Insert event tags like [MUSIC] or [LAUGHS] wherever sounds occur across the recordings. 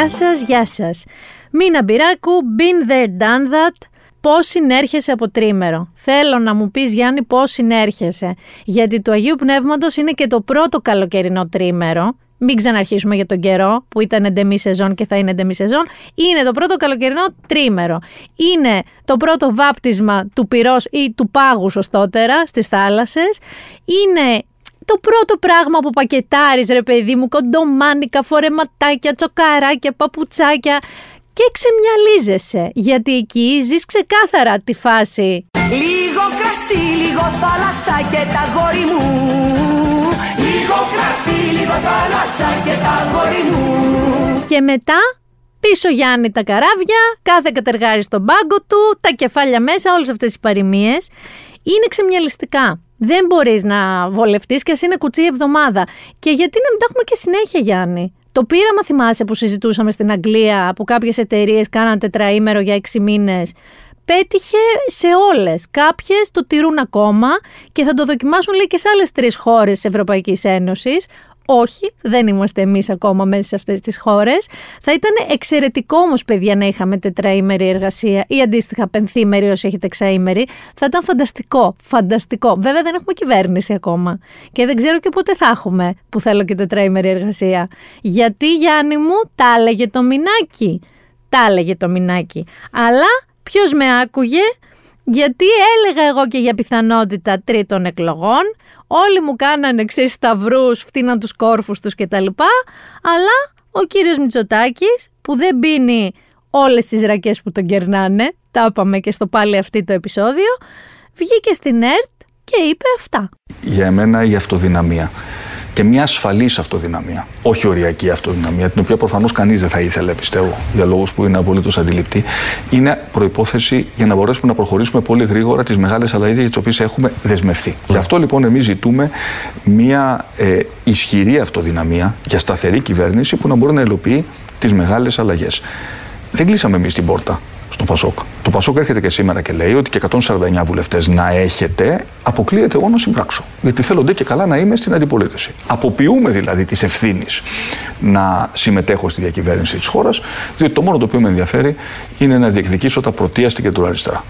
Γεια σας, γεια σας. Μίνα Μπυράκου, been there, done that. Πώς συνέρχεσαι από τρίμερο; Θέλω να μου πεις Γιάννη πώς συνέρχεσαι. Γιατί το Αγίου Πνεύματος είναι και το πρώτο καλοκαιρινό τρίμερο. Μην ξαναρχίσουμε για τον καιρό που ήταν εντεμή σεζόν και θα είναι εντεμή σεζόν. Είναι το πρώτο καλοκαιρινό τρίμερο. Είναι το πρώτο βάπτισμα του πυρός ή του πάγου σωστότερα στις θάλασσες. Είναι το πρώτο πράγμα που πακετάρεις ρε παιδί μου, κοντομάνικα, φορεματάκια, τσοκαράκια, παπουτσάκια και ξεμιαλίζεσαι, γιατί εκεί ζεις ξεκάθαρα τη φάση. Λίγο κρασί, λίγο θάλασσα και τα γόρι μου. Λίγο κρασί, λίγο θάλασσα και τα γόρι μου. Και μετά πίσω Γιάννη τα καράβια, κάθε κατεργάρι στον πάγκο του, τα κεφάλια μέσα, όλες αυτές οι παροιμίες. Είναι ξεμιαλιστικά. Δεν μπορείς να βολευτείς και ας είναι κουτσί εβδομάδα. Και γιατί να μην τα έχουμε και συνέχεια, Γιάννη; Το πείραμα θυμάσαι που συζητούσαμε στην Αγγλία, που κάποιες εταιρείες κάναν τετραήμερο για έξι μήνες. Πέτυχε σε όλες. Κάποιες το τηρούν ακόμα και θα το δοκιμάσουν λέει και σε άλλες τρεις χώρες της Ευρωπαϊκής Ένωσης. Όχι, δεν είμαστε εμείς ακόμα μέσα σε αυτές τις χώρες. Θα ήταν εξαιρετικό όμως, παιδιά, να είχαμε τετραήμερη εργασία ή αντίστοιχα πενθήμερη όσοι έχετε εξαήμερη. Θα ήταν φανταστικό. Φανταστικό. Βέβαια, δεν έχουμε κυβέρνηση ακόμα. Και δεν ξέρω και πότε θα έχουμε που θέλω και τετραήμερη εργασία. Γιατί, Γιάννη μου, τα έλεγε το μηνάκι. Τα έλεγε το μηνάκι. Αλλά ποιος με άκουγε, γιατί έλεγα εγώ και για πιθανότητα τρίτων εκλογών, Όλοι μου κάνανε εξή σταυρούς, φτύναν τους κόρφους τους κτλ. Αλλά ο κύριος Μητσοτάκης, που δεν πίνει όλες τις ρακές που τον κερνάνε, τα είπαμε και στο πάλι αυτή το επεισόδιο, βγήκε στην ΕΡΤ και είπε αυτά. Για μένα η αυτοδυναμία και μια ασφαλής αυτοδυναμία. Όχι οριακή αυτοδυναμία, την οποία προφανώς κανείς δεν θα ήθελε, πιστεύω, για λόγους που είναι απολύτως αντιληπτή, είναι προπόθεση για να μπορέσουμε να προχωρήσουμε πολύ γρήγορα τις μεγάλες αλλαγές για τις οποίες έχουμε δεσμευθεί. Γι' αυτό λοιπόν εμείς ζητούμε μια ε, ισχυρή αυτοδυναμία για σταθερή κυβέρνηση που να μπορεί να υλοποιεί τις μεγάλες αλλαγές. Δεν κλείσαμε εμείς την πόρτα στο Πασόκ. Το Πασόκ έρχεται και σήμερα και λέει ότι και 149 βουλευτές να έχετε, αποκλείεται εγώ να συμπράξω. Γιατί θέλονται και καλά να είμαι στην αντιπολίτευση. Αποποιούμε δηλαδή της ευθύνης να συμμετέχω στη διακυβέρνηση της χώρας, διότι το μόνο το οποίο με ενδιαφέρει είναι να διεκδικήσω τα πρωτεία στην κεντροαριστερά.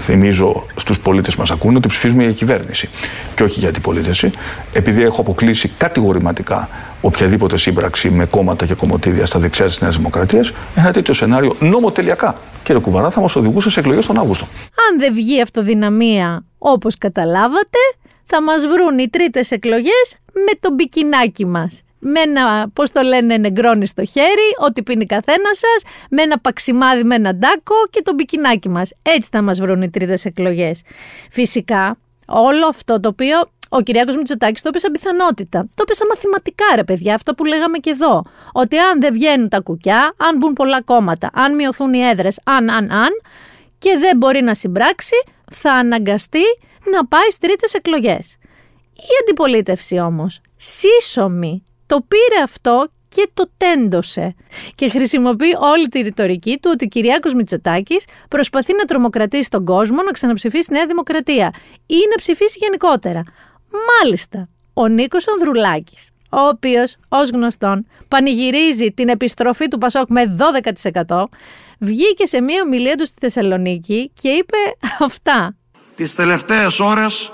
Θυμίζω στους πολίτες μας ακούνε ότι ψηφίζουμε για κυβέρνηση και όχι για αντιπολίτευση, επειδή έχω αποκλείσει κατηγορηματικά οποιαδήποτε σύμπραξη με κόμματα και κομμωτήδια στα δεξιά της Νέας Δημοκρατίας, ένα τέτοιο σενάριο νομοτελειακά, κύριε Κουβαρά, θα μας οδηγούσε σε εκλογές τον Αύγουστο. Αν δεν βγει αυτοδυναμία όπως καταλάβατε, θα μας βρουν οι τρίτες εκλογές με το μπικινάκι μας. Με ένα, πώς το λένε, νεγκρόνι στο χέρι, ό,τι πίνει καθένας σας, με ένα παξιμάδι με ένα ντάκο και το μπικινάκι μας. Έτσι θα μας βρουν οι τρίτες εκλογές. Φυσικά, όλο αυτό το οποίο ο Κυριάκος Μητσοτάκης το είπε σαν πιθανότητα. Το είπε σαν μαθηματικά, ρε παιδιά, αυτό που λέγαμε και εδώ. Ότι αν δεν βγαίνουν τα κουκιά, αν μπουν πολλά κόμματα, αν μειωθούν οι έδρες, αν, αν, αν, και δεν μπορεί να συμπράξει, θα αναγκαστεί να πάει στις τρίτες εκλογές. Η αντιπολίτευση όμως, σύσσωμη, το πήρε αυτό και το τέντωσε. Και χρησιμοποιεί όλη τη ρητορική του ότι ο Κυριάκος Μητσοτάκης προσπαθεί να τρομοκρατήσει τον κόσμο, να ξαναψηφίσει Νέα Δημοκρατία ή να ψηφίσει γενικότερα. Μάλιστα, ο Νίκος Ανδρουλάκης, ο οποίος, ως γνωστόν, πανηγυρίζει την επιστροφή του Πασόκ με 12%, βγήκε σε μία ομιλία του στη Θεσσαλονίκη και είπε αυτά. Τις τελευταίες ώρες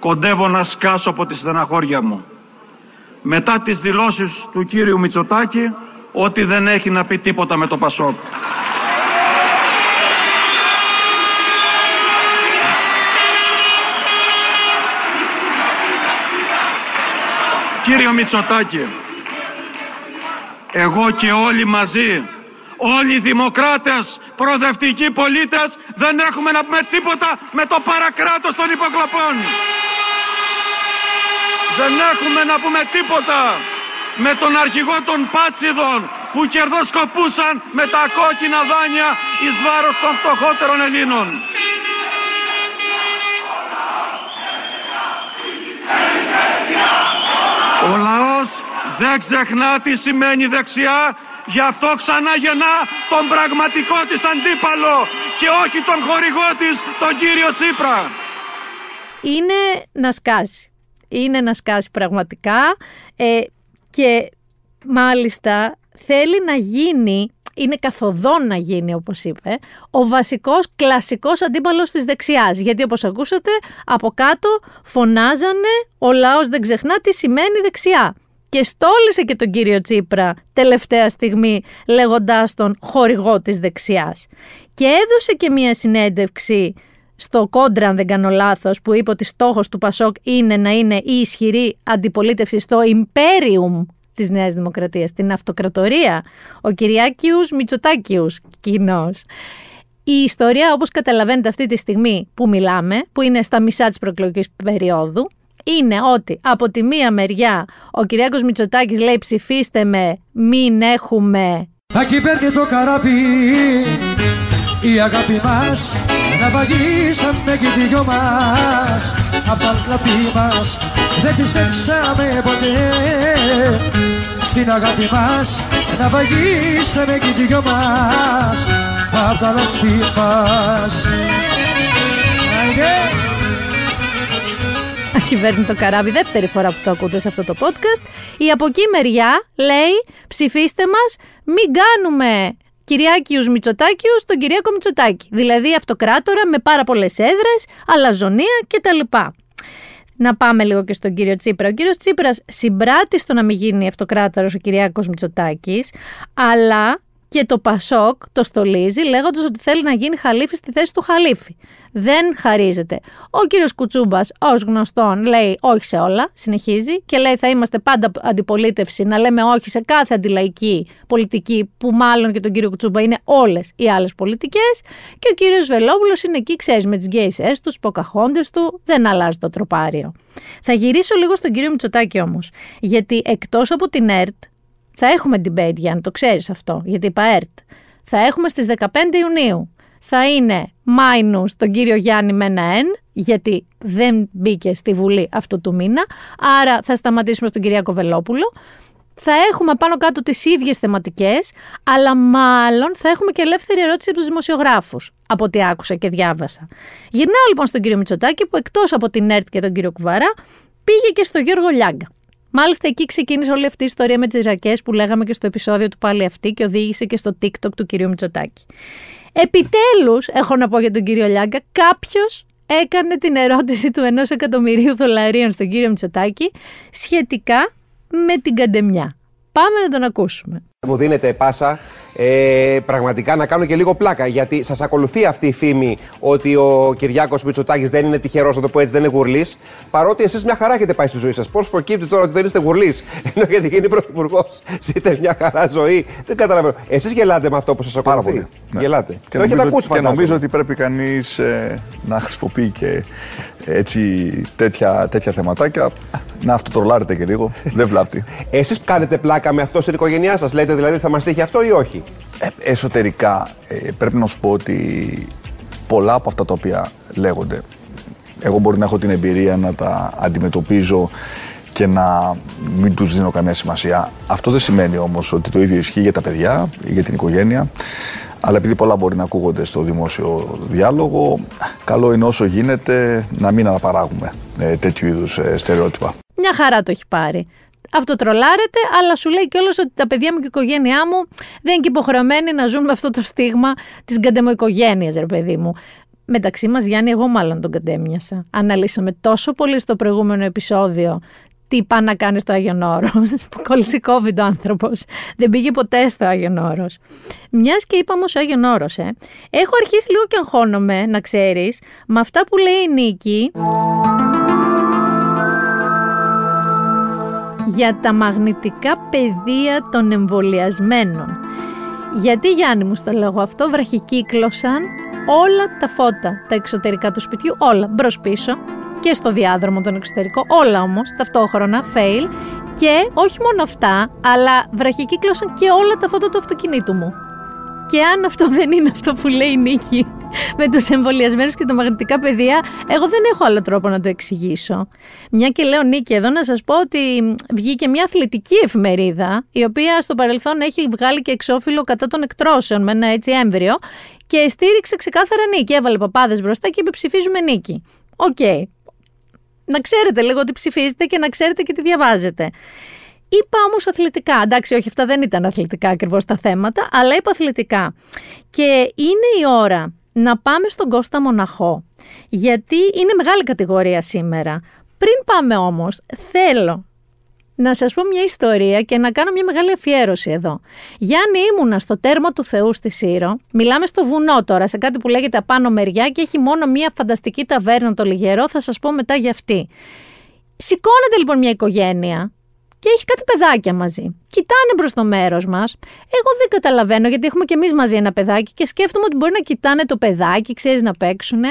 κοντεύω να σκάσω από τη στεναχώρια μου. Μετά τις δηλώσεις του κύριου Μητσοτάκη ότι δεν έχει να πει τίποτα με το Πασόκ. Κύριο Μητσοτάκη, εγώ και όλοι μαζί, όλοι οι δημοκράτες, προοδευτικοί πολίτες, δεν έχουμε να πούμε τίποτα με το παρακράτος των υποκλοπών. Δεν έχουμε να πούμε τίποτα με τον αρχηγό των Πάτσιδων που κερδοσκοπούσαν με τα κόκκινα δάνεια εις βάρος των φτωχότερων Ελλήνων. Ο λαός δεν ξεχνά τι σημαίνει δεξιά, γι' αυτό ξανά γεννά τον πραγματικό της αντίπαλο και όχι τον χορηγό της, τον κύριο Τσίπρα. Είναι να σκάσει. Είναι να σκάσει πραγματικά ε, και μάλιστα θέλει να γίνει, είναι καθοδόν να γίνει όπως είπε, ο βασικός κλασικός αντίπαλος της δεξιάς. Γιατί όπως ακούσατε από κάτω φωνάζανε ο λαός δεν ξεχνά τι σημαίνει δεξιά. Και στόλισε και τον κύριο Τσίπρα τελευταία στιγμή λέγοντάς τον χορηγό της δεξιάς. Και έδωσε και μία συνέντευξη στο κόντρα, αν δεν κάνω λάθος, που είπε ότι στόχος του Πασόκ είναι να είναι η ισχυρή αντιπολίτευση στο Imperium της Νέας Δημοκρατίας, την αυτοκρατορία, ο Κυριάκιους Μητσοτάκιους κοινός. Η ιστορία, όπως καταλαβαίνετε αυτή τη στιγμή που μιλάμε, που είναι στα μισά της προεκλογικής περίοδου, είναι ότι από τη μία μεριά ο Κυριάκος Μητσοτάκης λέει ψηφίστε με, μην έχουμε... Θα κυβέρνει το καράβι η αγάπη μας να βαγίσαμε και οι δυο μας. Απ' τα λαπή μας δεν πιστέψαμε ποτέ. Στην αγάπη μας να βαγίσαμε και οι δυο μας. Απ' τα λαπή μας. Κυβέρνη το καράβι, δεύτερη φορά που το ακούτε σε αυτό το podcast. Η από εκεί μεριά λέει ψηφίστε μας, μην κάνουμε Κυριάκιους Μητσοτάκιους στον Κυριάκο Μητσοτάκη. Δηλαδή αυτοκράτορα με πάρα πολλές έδρες, αλαζονία κτλ. Να πάμε λίγο και στον κύριο Τσίπρα. Ο κύριος Τσίπρας συμπράττει στο να μην γίνει αυτοκράτορα ο Κυριάκος Μητσοτάκης, αλλά και το Πασόκ το στολίζει λέγοντας ότι θέλει να γίνει χαλίφη στη θέση του χαλίφη. Δεν χαρίζεται. Ο κύριος Κουτσούμπας ως γνωστόν λέει όχι σε όλα, συνεχίζει και λέει θα είμαστε πάντα αντιπολίτευση να λέμε όχι σε κάθε αντιλαϊκή πολιτική που μάλλον και τον κύριο Κουτσούμπα είναι όλες οι άλλες πολιτικές και ο κύριος Βελόπουλος είναι εκεί ξέρεις με τις γκέισες τους, ποκαχόντες του, δεν αλλάζει το τροπάριο. Θα γυρίσω λίγο στον κύριο Μητσοτάκη όμως, γιατί εκτός από την ΕΡΤ θα έχουμε debate, Γιάννη, το ξέρεις αυτό, γιατί είπα ΕΡΤ. Θα έχουμε στις 15 Ιουνίου. Θα είναι μάινους τον κύριο Γιάννη με ένα N, γιατί δεν μπήκε στη Βουλή αυτού του μήνα. Άρα θα σταματήσουμε στον Κυριάκο Βελόπουλο. Θα έχουμε πάνω κάτω τις ίδιες θεματικές, αλλά μάλλον θα έχουμε και ελεύθερη ερώτηση από τους δημοσιογράφους, από ό,τι άκουσα και διάβασα. Γυρνάω λοιπόν στον κύριο Μητσοτάκη, που εκτός από την ΕΡΤ και τον κύριο Κουβαρά, πήγε και στο Γιώργο Λιάγκα. Μάλιστα εκεί ξεκίνησε όλη αυτή η ιστορία με τις ρακές που λέγαμε και στο επεισόδιο του πάλι αυτή και οδήγησε και στο TikTok του κυρίου Μητσοτάκη. Επιτέλους, έχω να πω για τον κύριο Λιάγκα, κάποιος έκανε την ερώτηση του ενός εκατομμυρίου δολαρίων στον κύριο Μητσοτάκη σχετικά με την καντεμιά. Πάμε να τον ακούσουμε. Μου δίνετε πάσα ε, πραγματικά να κάνω και λίγο πλάκα. Γιατί σας ακολουθεί αυτή η φήμη ότι ο Κυριάκος Μητσοτάκης δεν είναι τυχερός, να το πω έτσι, δεν είναι γουρλής. Παρότι εσείς μια χαρά έχετε πάει στη ζωή σας. Πώς προκύπτει τώρα ότι δεν είστε γουρλής, [LAUGHS] ενώ γιατί γίνει πρωθυπουργός, ζείτε μια χαρά ζωή. Δεν καταλαβαίνω. Εσείς γελάτε με αυτό που σας ακολουθεί; Πάρα πολύ. Ναι. Γελάτε. Και, νομίζω, ακούσει, και νομίζω ότι πρέπει κανείς ε, να χρησιμοποιεί και έτσι τέτοια, τέτοια θεματάκια. Να αυτοτρολάρετε και λίγο. δεν βλάπτει. Εσείς κάνετε πλάκα με αυτό στην οικογένειά σας; Λέτε δηλαδή θα μας τύχει αυτό ή όχι; Ε, εσωτερικά ε, πρέπει να σου πω ότι πολλά από αυτά τα οποία λέγονται εγώ μπορεί να έχω την εμπειρία να τα αντιμετωπίζω και να μην τους δίνω καμία σημασία. Αυτό δεν σημαίνει όμως ότι το ίδιο ισχύει για τα παιδιά, για την οικογένεια. Αλλά επειδή πολλά μπορεί να ακούγονται στο δημόσιο διάλογο, καλό είναι όσο γίνεται να μην αναπαράγουμε ε, τέτοιου είδους ε, στερεότυπα. Μια χαρά το έχει πάρει αυτοτρολάρεται, αλλά σου λέει κιόλας ότι τα παιδιά μου και η οικογένειά μου δεν είναι και υποχρεωμένοι να ζουν με αυτό το στίγμα της γκαντεμοοικογένειας, ρε παιδί μου. Μεταξύ μας, Γιάννη, εγώ μάλλον τον καντέμιασα. Αναλύσαμε τόσο πολύ στο προηγούμενο επεισόδιο τι πάει να κάνεις στο Άγιον Όρος, [LAUGHS] που κόλλησε COVID ο άνθρωπος. Δεν πήγε ποτέ στο Άγιον Όρος. Μιας και είπαμε ο Άγιον Όρος, ε. Έχω αρχίσει λίγο και αγχώνομαι, να ξέρεις, με αυτά που λέει η Νίκη για τα μαγνητικά πεδία των εμβολιασμένων. Γιατί Γιάννη μου στο λόγο αυτό βραχικύκλωσαν όλα τα φώτα, τα εξωτερικά του σπιτιού, όλα μπρος πίσω και στο διάδρομο τον εξωτερικό, όλα όμως ταυτόχρονα, fail και όχι μόνο αυτά, αλλά βραχικύκλωσαν και όλα τα φώτα του αυτοκινήτου μου. Και αν αυτό [LAUGHS] δεν είναι αυτό που λέει η Νίκη με τους εμβολιασμένους και τα μαγνητικά πεδία, εγώ δεν έχω άλλο τρόπο να το εξηγήσω. Μια και λέω Νίκη, εδώ να σας πω ότι βγήκε μια αθλητική εφημερίδα, η οποία στο παρελθόν έχει βγάλει και εξώφυλλο κατά των εκτρώσεων με ένα έτσι έμβρυο και στήριξε ξεκάθαρα Νίκη. Έβαλε παπάδες μπροστά και είπε ψηφίζουμε Νίκη. Οκ. Να ξέρετε λίγο τι ψηφίζετε και να ξέρετε και τι διαβάζετε. Είπα όμως αθλητικά. Εντάξει, όχι, αυτά δεν ήταν αθλητικά ακριβώς τα θέματα, αλλά είπα αθλητικά. Και είναι η ώρα να πάμε στον Κώστα Μοναχό, γιατί είναι μεγάλη κατηγορία σήμερα. Πριν πάμε όμως, θέλω να σας πω μια ιστορία και να κάνω μια μεγάλη αφιέρωση εδώ. Γιάννη ήμουνα στο τέρμα του Θεού στη Σύρο, μιλάμε στο βουνό τώρα, σε κάτι που λέγεται απάνω μεριά και έχει μόνο μια φανταστική ταβέρνα το Λιγερό, θα σας πω μετά για αυτή. Σηκώνεται λοιπόν μια οικογένεια και έχει κάτι παιδάκια μαζί. Κοιτάνε προ το μέρος μας. Εγώ δεν καταλαβαίνω γιατί έχουμε και εμείς μαζί ένα παιδάκι και σκέφτομαι ότι μπορεί να κοιτάνε το παιδάκι, ξέρεις να παίξουν.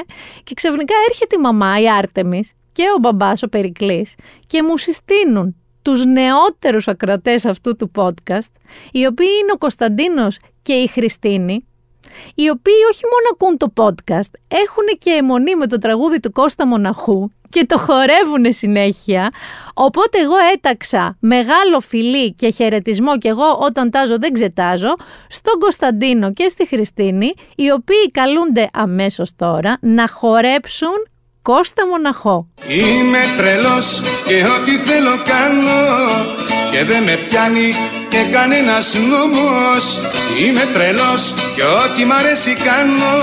Και ξαφνικά έρχεται η μαμά, η Άρτεμις, και ο μπαμπάς, ο Περικλής, και μου συστήνουν τους νεότερους ακροατές αυτού του podcast, οι οποίοι είναι ο Κωνσταντίνος και η Χριστίνη, οι οποίοι όχι μόνο ακούν το podcast, έχουν και αιμονή με το τραγούδι του Κώστα Μοναχού και το χορεύουν συνέχεια. Οπότε εγώ έταξα μεγάλο φιλί και χαιρετισμό και εγώ όταν τάζω δεν ξετάζω στον Κωνσταντίνο και στη Χριστίνη, οι οποίοι καλούνται αμέσως τώρα να χορέψουν Κώστα Μοναχό. Είμαι τρελός και ό,τι θέλω κάνω και δεν με πιάνει και κανένας νόμος. Είμαι τρελός και ό,τι μ' αρέσει κάνω.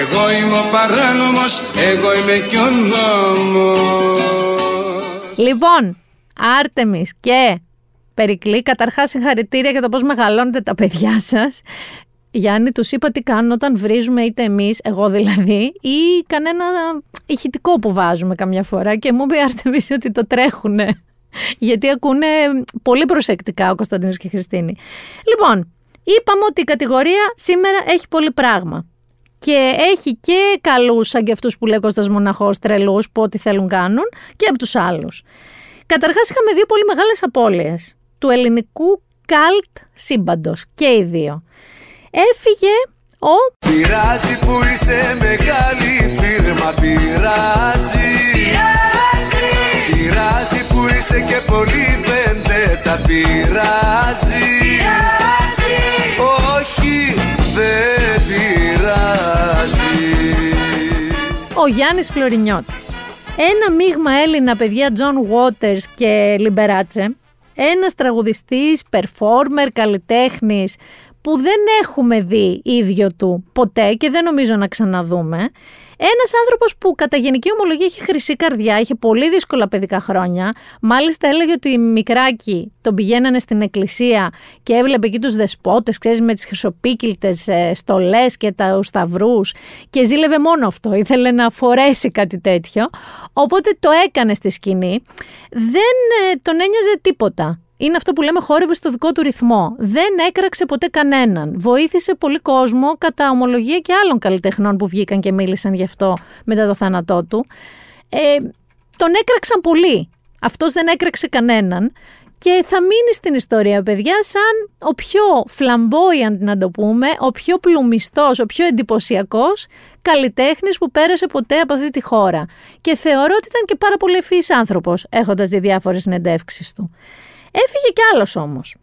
Εγώ είμαι ο παράνομος, εγώ είμαι και ο νόμος. Λοιπόν, Άρτεμις και Περικλή, καταρχάς συγχαρητήρια για το πώς μεγαλώνετε τα παιδιά σας. Γιάννη, τους είπα τι κάνουν όταν βρίζουμε είτε εμείς, εγώ δηλαδή, ή κανένα ηχητικό που βάζουμε καμιά φορά. Και μου είπε Άρτεμι ότι το τρέχουνε. Γιατί ακούνε πολύ προσεκτικά ο Κωνσταντίνος και η Χριστίνη. Λοιπόν, είπαμε ότι η κατηγορία σήμερα έχει πολύ πράγμα. Και έχει και καλούς σαν και αυτούς που λέει Κώστας Μοναχός τρελούς που ό,τι θέλουν κάνουν και από τους άλλους. Καταρχάς, είχαμε δύο πολύ μεγάλες απώλειες του ελληνικού καλτ σύμπαντος και οι δύο. Έφυγε ο... Πειράζει που είσαι μεγάλη φίρμα Πειράζει. Πειράζει. Πειράζει που είσαι και πολύ τα Πειράζει. Πειράζει. Όχι δεν πειράζει. Ο Γιάννης Φλωρινιώτης. Ένα μείγμα Έλληνα παιδιά John Waters και Λιμπεράτσε. Ένας τραγουδιστής, performer, καλλιτέχνης που δεν έχουμε δει ίδιο του ποτέ και δεν νομίζω να ξαναδούμε. Ένας άνθρωπος που κατά γενική ομολογία είχε χρυσή καρδιά, είχε πολύ δύσκολα παιδικά χρόνια. Μάλιστα έλεγε ότι οι μικράκοι τον πηγαίνανε στην εκκλησία και έβλεπε εκεί τους δεσπότες, ξέρεις, με τις χρυσοπίκυλτες στολές και τα σταυρούς. Και ζήλευε μόνο αυτό. Ήθελε να φορέσει κάτι τέτοιο. Οπότε το έκανε στη σκηνή. Δεν ε, τον ένοιαζε τίποτα είναι αυτό που λέμε χόρευε στο δικό του ρυθμό. Δεν έκραξε ποτέ κανέναν. Βοήθησε πολύ κόσμο κατά ομολογία και άλλων καλλιτεχνών που βγήκαν και μίλησαν γι' αυτό μετά το θάνατό του. Ε, τον έκραξαν πολύ. Αυτός δεν έκραξε κανέναν και θα μείνει στην ιστορία, παιδιά, σαν ο πιο φλαμπόιαντ, να το πούμε, ο πιο πλουμιστός, ο πιο εντυπωσιακός καλλιτέχνης που πέρασε ποτέ από αυτή τη χώρα. Και θεωρώ ότι ήταν και πάρα πολύ ευφύης άνθρωπος, έχοντας δει διάφορες συνεντεύξεις του. Έφυγε κι άλλος όμως,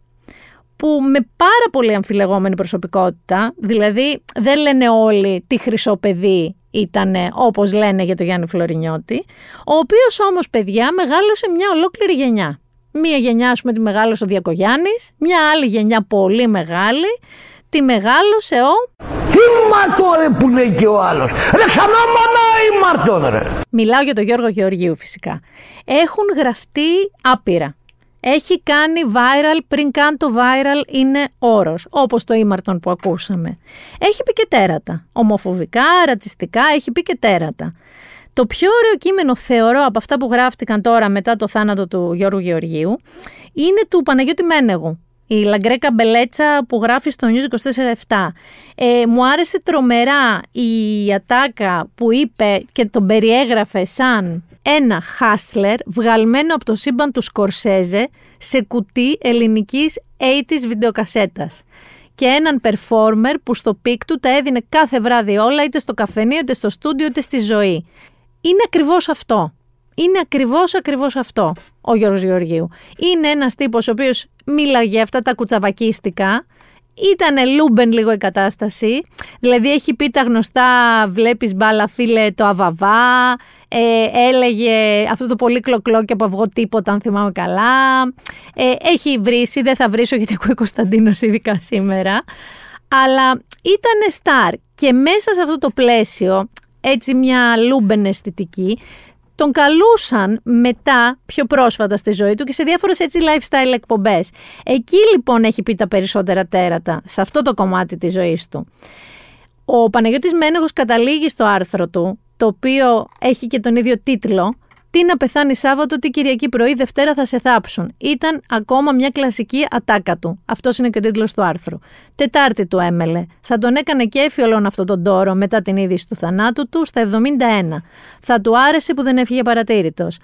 που με πάρα πολύ αμφιλεγόμενη προσωπικότητα, δηλαδή δεν λένε όλοι τι χρυσό παιδί ήταν όπως λένε για τον Γιάννη Φλωρινιώτη, ο οποίος όμως παιδιά μεγάλωσε μια ολόκληρη γενιά. Μία γενιά, ας πούμε, τη μεγάλωσε ο Διακογιάννης, μια άλλη γενιά πολύ μεγάλη, τη μεγάλωσε ο... Τι μαρτώ που λέει και ο άλλος. Ρε ξανά μανάει ρε. Μιλάω για τον Γιώργο Γεωργίου φυσικά. Έχουν γραφτεί άπειρα έχει κάνει viral πριν καν το viral είναι όρος, όπως το ήμαρτον που ακούσαμε. Έχει πει και τέρατα. Ομοφοβικά, ρατσιστικά, έχει πει και τέρατα. Το πιο ωραίο κείμενο θεωρώ από αυτά που γράφτηκαν τώρα μετά το θάνατο του Γιώργου Γεωργίου είναι του Παναγιώτη Μένεγου. Η La Greca Bellezza που γράφει στο News 24/7. Ε, μου άρεσε τρομερά η ατάκα που είπε και τον περιέγραφε σαν ένα χάσλερ βγαλμένο από το σύμπαν του Σκορσέζε σε κουτί ελληνικής 80's βιντεοκασέτας και έναν performer που στο peak του τα έδινε κάθε βράδυ όλα είτε στο καφενείο είτε στο στούντιο είτε στη ζωή. Είναι ακριβώς αυτό. Είναι ακριβώς ακριβώς αυτό ο Γιώργος Γεωργίου. Είναι ένας τύπος ο οποίος μίλαγε αυτά τα κουτσαβακίστικα, ήταν λούμπεν λίγο η κατάσταση. Δηλαδή έχει πει τα γνωστά βλέπεις μπάλα φίλε το αβαβά, ε, έλεγε αυτό το πολύ κλοκλό και από αυγό τίποτα αν θυμάμαι καλά. Ε, έχει βρήσει, δεν θα βρίσω γιατί ακούει Κωνσταντίνος ειδικά σήμερα. Αλλά ήταν στάρ και μέσα σε αυτό το πλαίσιο, έτσι μια λούμπεν αισθητική, τον καλούσαν μετά, πιο πρόσφατα στη ζωή του και σε διάφορες έτσι lifestyle εκπομπές. Εκεί λοιπόν έχει πει τα περισσότερα τέρατα, σε αυτό το κομμάτι της ζωής του. Ο Παναγιώτης Μένεγος καταλήγει στο άρθρο του, το οποίο έχει και τον ίδιο τίτλο, τι να πεθάνει Σάββατο, τι Κυριακή πρωί, Δευτέρα θα σε θάψουν. Ήταν ακόμα μια κλασική ατάκα του. Αυτός είναι και ο τίτλος του άρθρου. Τετάρτη του έμελε. Θα τον έκανε κέφι όλον αυτόν τον τόρο μετά την είδηση του θανάτου του στα 71. Θα του άρεσε που δεν έφυγε παρατήρητος.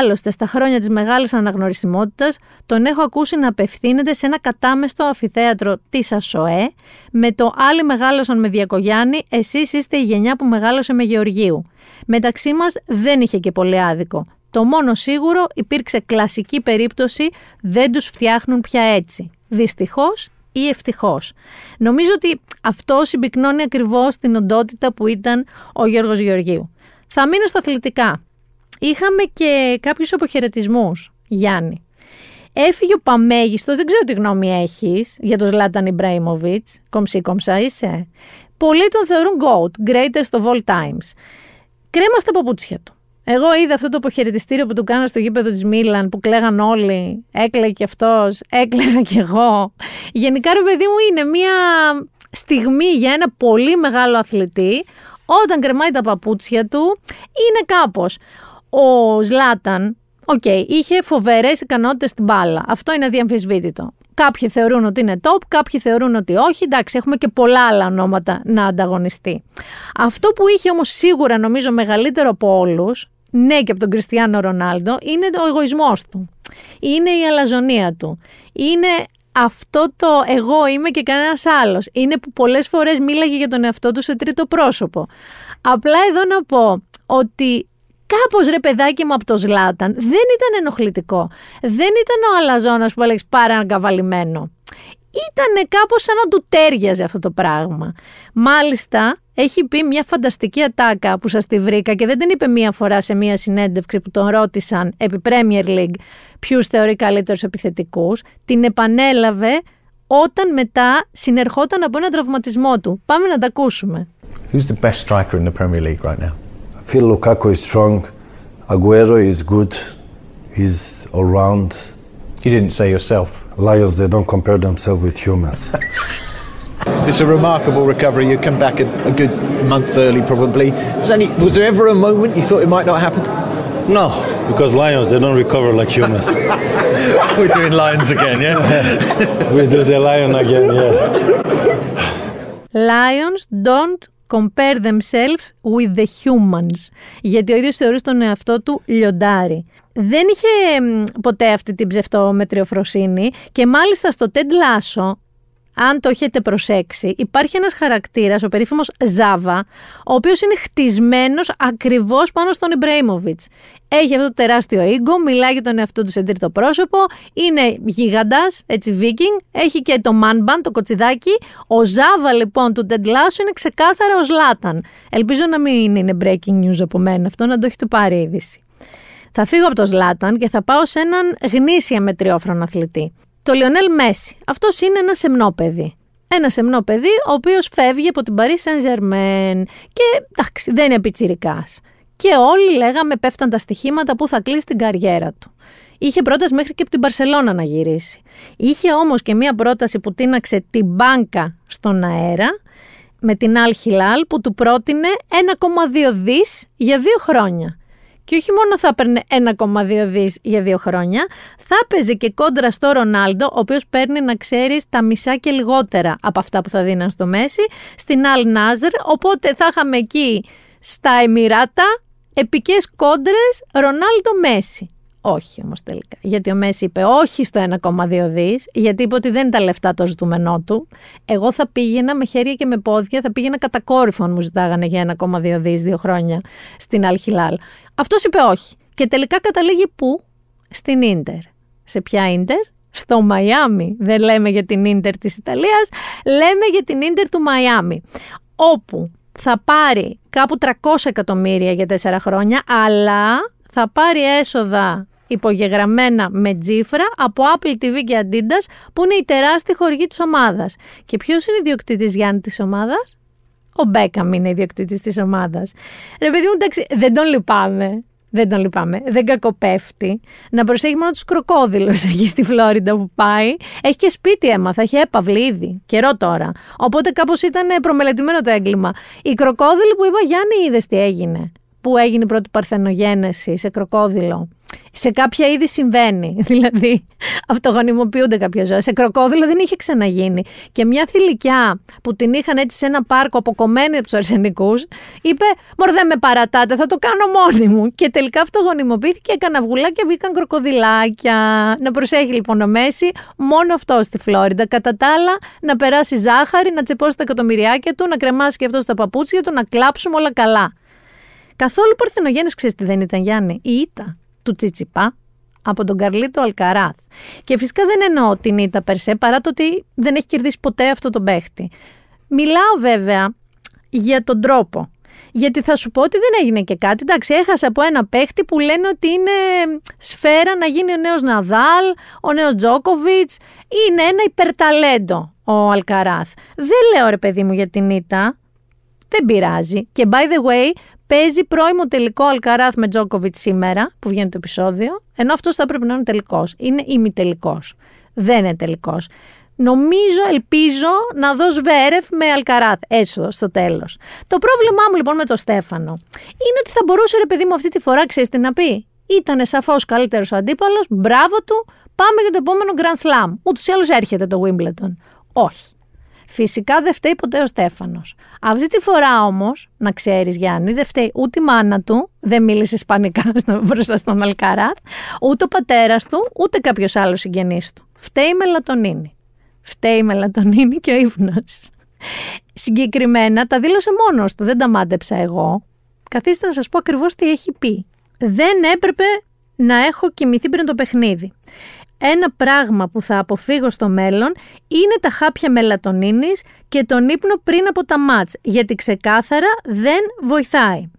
Άλλωστε, στα χρόνια της μεγάλης αναγνωρισιμότητας, τον έχω ακούσει να απευθύνεται σε ένα κατάμεστο αφιθέατρο της ΑΣΟΕ με το Άλλοι μεγάλωσαν με Διακογιάννη, εσείς είστε η γενιά που μεγάλωσε με Γεωργίου. Μεταξύ μας δεν είχε και πολύ άδικο. Το μόνο σίγουρο υπήρξε κλασική περίπτωση δεν τους φτιάχνουν πια έτσι. Δυστυχώς ή ευτυχώς. Νομίζω ότι αυτό συμπυκνώνει ακριβώς την οντότητα που ήταν ο Γιώργος Γεωργίου. Θα μείνω στα αθλητικά. Είχαμε και κάποιους αποχαιρετισμούς, Γιάννη. Έφυγε ο Παμέγιστος, δεν ξέρω τι γνώμη έχεις για τον Ζλάταν Ιμπραήμοβιτς, κομψή κομψά είσαι. Πολλοί τον θεωρούν GOAT, greatest of all times. Κρέμα στα παπούτσια του. Εγώ είδα αυτό το αποχαιρετιστήριο που του κάναν στο γήπεδο της Μίλαν που κλαίγαν όλοι. Έκλαιγε κι αυτός, έκλαιγα κι εγώ. Γενικά, ρε παιδί μου, είναι μια στιγμή για ένα πολύ μεγάλο αθλητή. Όταν κρεμάει τα παπούτσια του, είναι κάπως. Ο Ζλάταν, OK, okay, είχε φοβερές ικανότητες στην μπάλα. Αυτό είναι αδιαμφισβήτητο. Κάποιοι θεωρούν ότι είναι top, κάποιοι θεωρούν ότι όχι. Εντάξει, έχουμε και πολλά άλλα ονόματα να ανταγωνιστεί. Αυτό που είχε όμως σίγουρα νομίζω μεγαλύτερο από όλους, ναι και από τον Κριστιανό Ρονάλντο, είναι ο εγωισμός του. Είναι η αλαζονία του. Είναι αυτό το εγώ είμαι και κανένας άλλος. Είναι που πολλές φορές μίλαγε για τον εαυτό του σε τρίτο πρόσωπο. Απλά εδώ να πω ότι κάπως ρε παιδάκι μου από το Ζλάταν δεν ήταν ενοχλητικό. Δεν ήταν ο αλαζόνας που έλεγες πάρα αγκαβαλημένο. Ήταν κάπως σαν να του τέριαζε αυτό το πράγμα. Μάλιστα, έχει πει μια φανταστική ατάκα που σας τη βρήκα και δεν την είπε μία φορά σε μία συνέντευξη που τον ρώτησαν επί Premier League ποιους θεωρεί καλύτερους επιθετικούς. Την επανέλαβε όταν μετά συνερχόταν από ένα τραυματισμό του. Πάμε να τα ακούσουμε. Who's the best striker in the Premier League right now? I feel Lukaku is strong. Aguero is good. He's all round. You didn't say yourself. Lions, they don't compare themselves with humans. [LAUGHS] It's a remarkable recovery. You come back a, a good month early, probably. Was, any, was there ever a moment you thought it might not happen? no, because lions, they don't recover like humans. [LAUGHS] We're doing lions again, yeah? [LAUGHS] we do the lion again, yeah. Lions don't compare themselves with the humans. Γιατί ο ίδιος θεωρεί τον εαυτό του λιοντάρι. Δεν είχε μ, ποτέ αυτή την ψευτομετριοφροσύνη και μάλιστα στο Ted Lasso, αν το έχετε προσέξει, υπάρχει ένας χαρακτήρας, ο περίφημος Ζάβα, ο οποίος είναι χτισμένος ακριβώς πάνω στον Ιμπραήμοβιτς. Έχει αυτό το τεράστιο ίγκο, μιλάει για τον εαυτό του σε τρίτο πρόσωπο, είναι γίγαντας, έτσι βίκινγκ, έχει και το man band, το κοτσιδάκι. Ο Ζάβα λοιπόν του Ted Lasso είναι ξεκάθαρα ο Ζλάταν. Ελπίζω να μην είναι breaking news από μένα αυτό, να το έχετε πάρει είδηση. Θα φύγω από το Ζλάταν και θα πάω σε έναν γνήσια μετριόφρον αθλητή. Το Λιονέλ Μέση. Αυτός είναι ένα σεμνό παιδί. Ένα σεμνό παιδί, ο οποίος φεύγει από την Paris Saint-Germain. Και εντάξει, δεν είναι πιτσιρικάς. Και όλοι λέγαμε πέφταν τα στοιχήματα που θα κλείσει την καριέρα του. Είχε πρόταση μέχρι και από την Παρσελώνα να γυρίσει. Είχε όμως και μία πρόταση που τίναξε την μπάνκα στον αέρα με την Αλ Χιλάλ που του πρότεινε 1,2 δις για δύο χρόνια. Και όχι μόνο θα έπαιρνε 1,2 δις για δύο χρόνια, θα έπαιζε και κόντρα στο Ρονάλντο, ο οποίος παίρνει να ξέρεις τα μισά και λιγότερα από αυτά που θα δίναν στο Μέση, στην Αλ Νάζερ, οπότε θα είχαμε εκεί στα Εμμυράτα επικές κόντρες Ρονάλντο Μέση. Όχι όμως τελικά. Γιατί ο Μέση είπε όχι στο 1,2 δις, γιατί είπε ότι δεν είναι τα λεφτά το ζητούμενό του. Εγώ θα πήγαινα με χέρια και με πόδια, θα πήγαινα κατακόρυφο αν μου ζητάγανε για 1,2 δις δύο χρόνια στην Αλχιλάλ. Αυτός είπε όχι. Και τελικά καταλήγει πού; Στην ντερ. Σε ποια ντερ; στο Μαϊάμι. Δεν λέμε για την Ίντερ της Ιταλίας, λέμε για την Ίντερ του Μαϊάμι. Όπου θα πάρει κάπου 300 εκατομμύρια για τέσσερα χρόνια, αλλά θα πάρει έσοδα υπογεγραμμένα με τζίφρα από Apple TV και Adidas που είναι η τεράστια χορηγή της ομάδας. Και ποιος είναι ιδιοκτήτης Γιάννη της ομάδας; Ο Μπέκαμ είναι ιδιοκτήτης της ομάδας. Ρε παιδί μου, εντάξει, δεν τον λυπάμαι. Δεν τον λυπάμαι. Δεν κακοπέφτει. Να προσέχει μόνο τους κροκόδηλους [LAUGHS] εκεί στη Φλόριντα που πάει. Έχει και σπίτι έμαθα. Έχει έπαυλη ήδη. Καιρό τώρα. Οπότε κάπως ήταν προμελετημένο το έγκλημα. Οι κροκόδηλοι που είπα, Γιάννη, είδες τι έγινε που έγινε η πρώτη παρθενογένεση σε κροκόδιλο. Σε κάποια είδη συμβαίνει. [LAUGHS] Δηλαδή, αυτογονιμοποιούνται κάποια ζώα. Σε κροκόδιλο δεν είχε ξαναγίνει. Και μια θηλυκιά που την είχαν έτσι σε ένα πάρκο αποκομμένη από τους αρσενικούς, είπε: Μωρ, δεν με παρατάτε, θα το κάνω μόνη μου. Και τελικά αυτογονιμοποιήθηκε, έκανε αυγουλά και βγήκαν κροκοδιλάκια. Να προσέχει λοιπόν ο Μέση μόνο αυτό στη Φλόριντα. Κατά τα άλλα, να περάσει ζάχαρη, να τσεπώσει τα εκατομμυριάκια του, να κρεμάσει και αυτό στα παπούτσια του, να κλάψουμε όλα καλά. Καθόλου παρθενογέννη, ξέρεις τι δεν ήταν, Γιάννη; Η ήττα του Τσιτσιπά από τον Καρλίτο Αλκαράθ. Και φυσικά δεν εννοώ την ήττα περσέ, παρά το ότι δεν έχει κερδίσει ποτέ αυτό τον παίχτη. Μιλάω βέβαια για τον τρόπο. Γιατί θα σου πω ότι δεν έγινε και κάτι. Εντάξει, έχασα από ένα παίχτη που λένε ότι είναι σφαίρα να γίνει ο νέος Ναδάλ, ο νέος Τζόκοβιτς. Είναι ένα υπερταλέντο ο Αλκαράθ. Δεν λέω ρε παιδί μου για την ήττα. Δεν πειράζει. Και by the way, Παίζει πρώιμο τελικό Αλκαράθ με Τζόκοβιτς σήμερα, που βγαίνει το επεισόδιο, ενώ αυτός θα πρέπει να είναι τελικός. Είναι ημιτελικός. Δεν είναι τελικός. Νομίζω, ελπίζω να δω Σβέρεφ με Αλκαράθ, έτσι στο τέλος. Το πρόβλημά μου λοιπόν με τον Στέφανο είναι ότι θα μπορούσε ρε παιδί μου αυτή τη φορά, ξέρεις τι να πει; Ήταν σαφώς καλύτερος αντίπαλος, μπράβο του, πάμε για το επόμενο Grand Slam. Ούτως ή άλλως έρχεται το Wimbledon. Όχι. Φυσικά δεν φταίει ποτέ ο Στέφανος. Αυτή τη φορά όμως, να ξέρεις Γιάννη, δεν φταίει ούτε η μάνα του, δεν μίλησε Ισπανικά [LAUGHS] μπροστά στον Αλκαράτ, ούτε ο πατέρας του, ούτε κάποιος άλλος συγγενής του. Φταίει η μελατονίνη. Φταίει η μελατονίνη και ο ύπνος. Συγκεκριμένα τα δήλωσε μόνος του, δεν τα μάντεψα εγώ. Καθίστε να σας πω ακριβώς τι έχει πει. Δεν έπρεπε να έχω κοιμηθεί πριν το παιχνίδι ένα πράγμα που θα αποφύγω στο μέλλον είναι τα χάπια μελατονίνης και τον ύπνο πριν από τα μάτς, γιατί ξεκάθαρα δεν βοηθάει.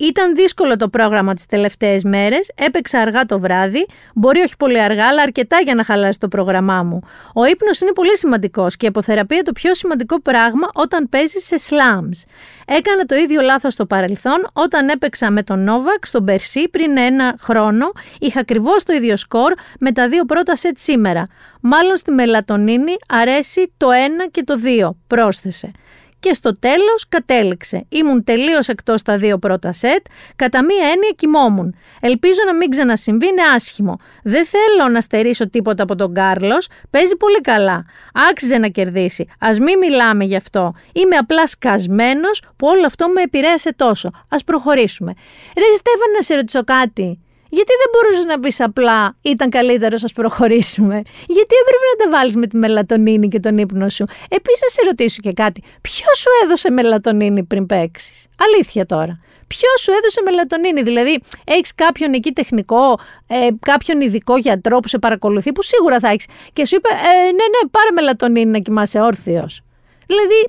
Ήταν δύσκολο το πρόγραμμα τις τελευταίες μέρες, έπαιξα αργά το βράδυ, μπορεί όχι πολύ αργά, αλλά αρκετά για να χαλάσει το πρόγραμμά μου. Ο ύπνος είναι πολύ σημαντικός και η αποθεραπεία το πιο σημαντικό πράγμα όταν παίζεις σε slams. Έκανα το ίδιο λάθος στο παρελθόν όταν έπαιξα με τον Νόβακ στον Περσί πριν ένα χρόνο. Είχα ακριβώς το ίδιο σκορ με τα δύο πρώτα σετ σήμερα. Μάλλον στη μελατονίνη αρέσει το ένα και το δύο, πρόσθεσε και στο τέλος κατέληξε. Ήμουν τελείως εκτός τα δύο πρώτα σετ, κατά μία έννοια κοιμόμουν. Ελπίζω να μην ξανασυμβεί, είναι άσχημο. Δεν θέλω να στερήσω τίποτα από τον Κάρλος, παίζει πολύ καλά. Άξιζε να κερδίσει. Ας μην μιλάμε γι' αυτό. Είμαι απλά σκασμένος που όλο αυτό με επηρέασε τόσο. Ας προχωρήσουμε. Ρε Στέφανε να σε ρωτήσω κάτι. Γιατί δεν μπορούσες να πεις απλά ήταν καλύτερο, ας προχωρήσουμε. Γιατί έπρεπε να τα βάλεις με τη μελατονίνη και τον ύπνο σου; Επίσης, να σε ρωτήσω και κάτι. Ποιος σου έδωσε μελατονίνη πριν παίξεις; Αλήθεια τώρα. Ποιος σου έδωσε μελατονίνη, δηλαδή έχεις κάποιον εκεί τεχνικό, ε, κάποιον ειδικό γιατρό που σε παρακολουθεί, που σίγουρα θα έχεις. Και σου είπε, ε, ναι, ναι, πάρε μελατονίνη να κοιμάσαι όρθιος. Δηλαδή,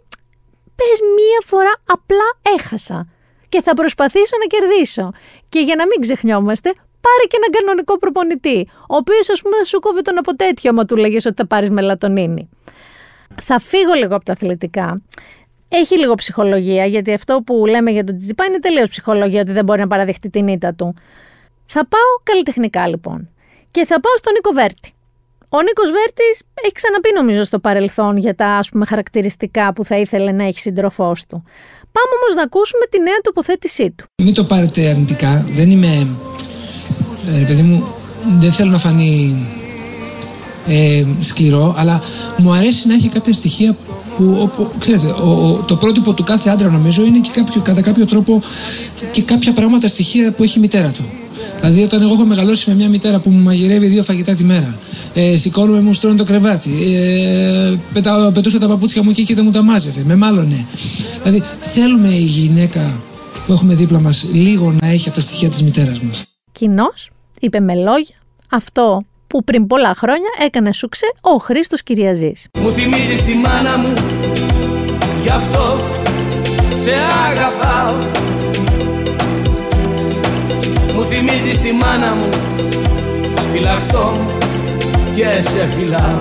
πες μία φορά απλά έχασα και θα προσπαθήσω να κερδίσω. Και για να μην ξεχνιόμαστε, πάρε και έναν κανονικό προπονητή, ο οποίος ας πούμε θα σου κόβει τον από τέτοιο, άμα του λέγε ότι θα πάρεις μελατονίνη. Θα φύγω λίγο από τα αθλητικά. Έχει λίγο ψυχολογία, γιατί αυτό που λέμε για τον Τζιπά είναι τελείως ψυχολογία, ότι δεν μπορεί να παραδεχτεί την ήττα του. Θα πάω καλλιτεχνικά λοιπόν. Και θα πάω στον Νίκο Βέρτη. Ο Νίκος Βέρτης έχει ξαναπεί νομίζω στο παρελθόν για τα ας πούμε, χαρακτηριστικά που θα ήθελε να έχει σύντροφό του. Πάμε όμως να ακούσουμε τη νέα τοποθέτησή του. Μην το πάρετε αρνητικά. Δεν είμαι ε, παιδί μου, δεν θέλω να φανεί ε, σκληρό, αλλά μου αρέσει να έχει κάποια στοιχεία που, όπου, ξέρετε, ο, το πρότυπο του κάθε άντρα νομίζω είναι και κάποιο, κατά κάποιο τρόπο και κάποια πράγματα στοιχεία που έχει η μητέρα του. Δηλαδή, όταν εγώ έχω μεγαλώσει με μια μητέρα που μου μαγειρεύει δύο φαγητά τη μέρα, ε, σηκώνομαι, μου στρώνει το κρεβάτι, ε, πετάω, πετούσα τα παπούτσια μου και εκεί μου τα μάζευε, με μάλλονε. Δηλαδή, θέλουμε η γυναίκα που έχουμε δίπλα μας λίγο να έχει από τα στοιχεία της μητέρας μας. Κοινώ είπε με λόγια αυτό που πριν πολλά χρόνια έκανε σουξέ ο Χρήστος Κυριαζής. Μου θυμίζεις τη μάνα μου Γι' αυτό σε αγαπάω Μου θυμίζεις τη μάνα μου Φυλαχτό μου και σε φυλάω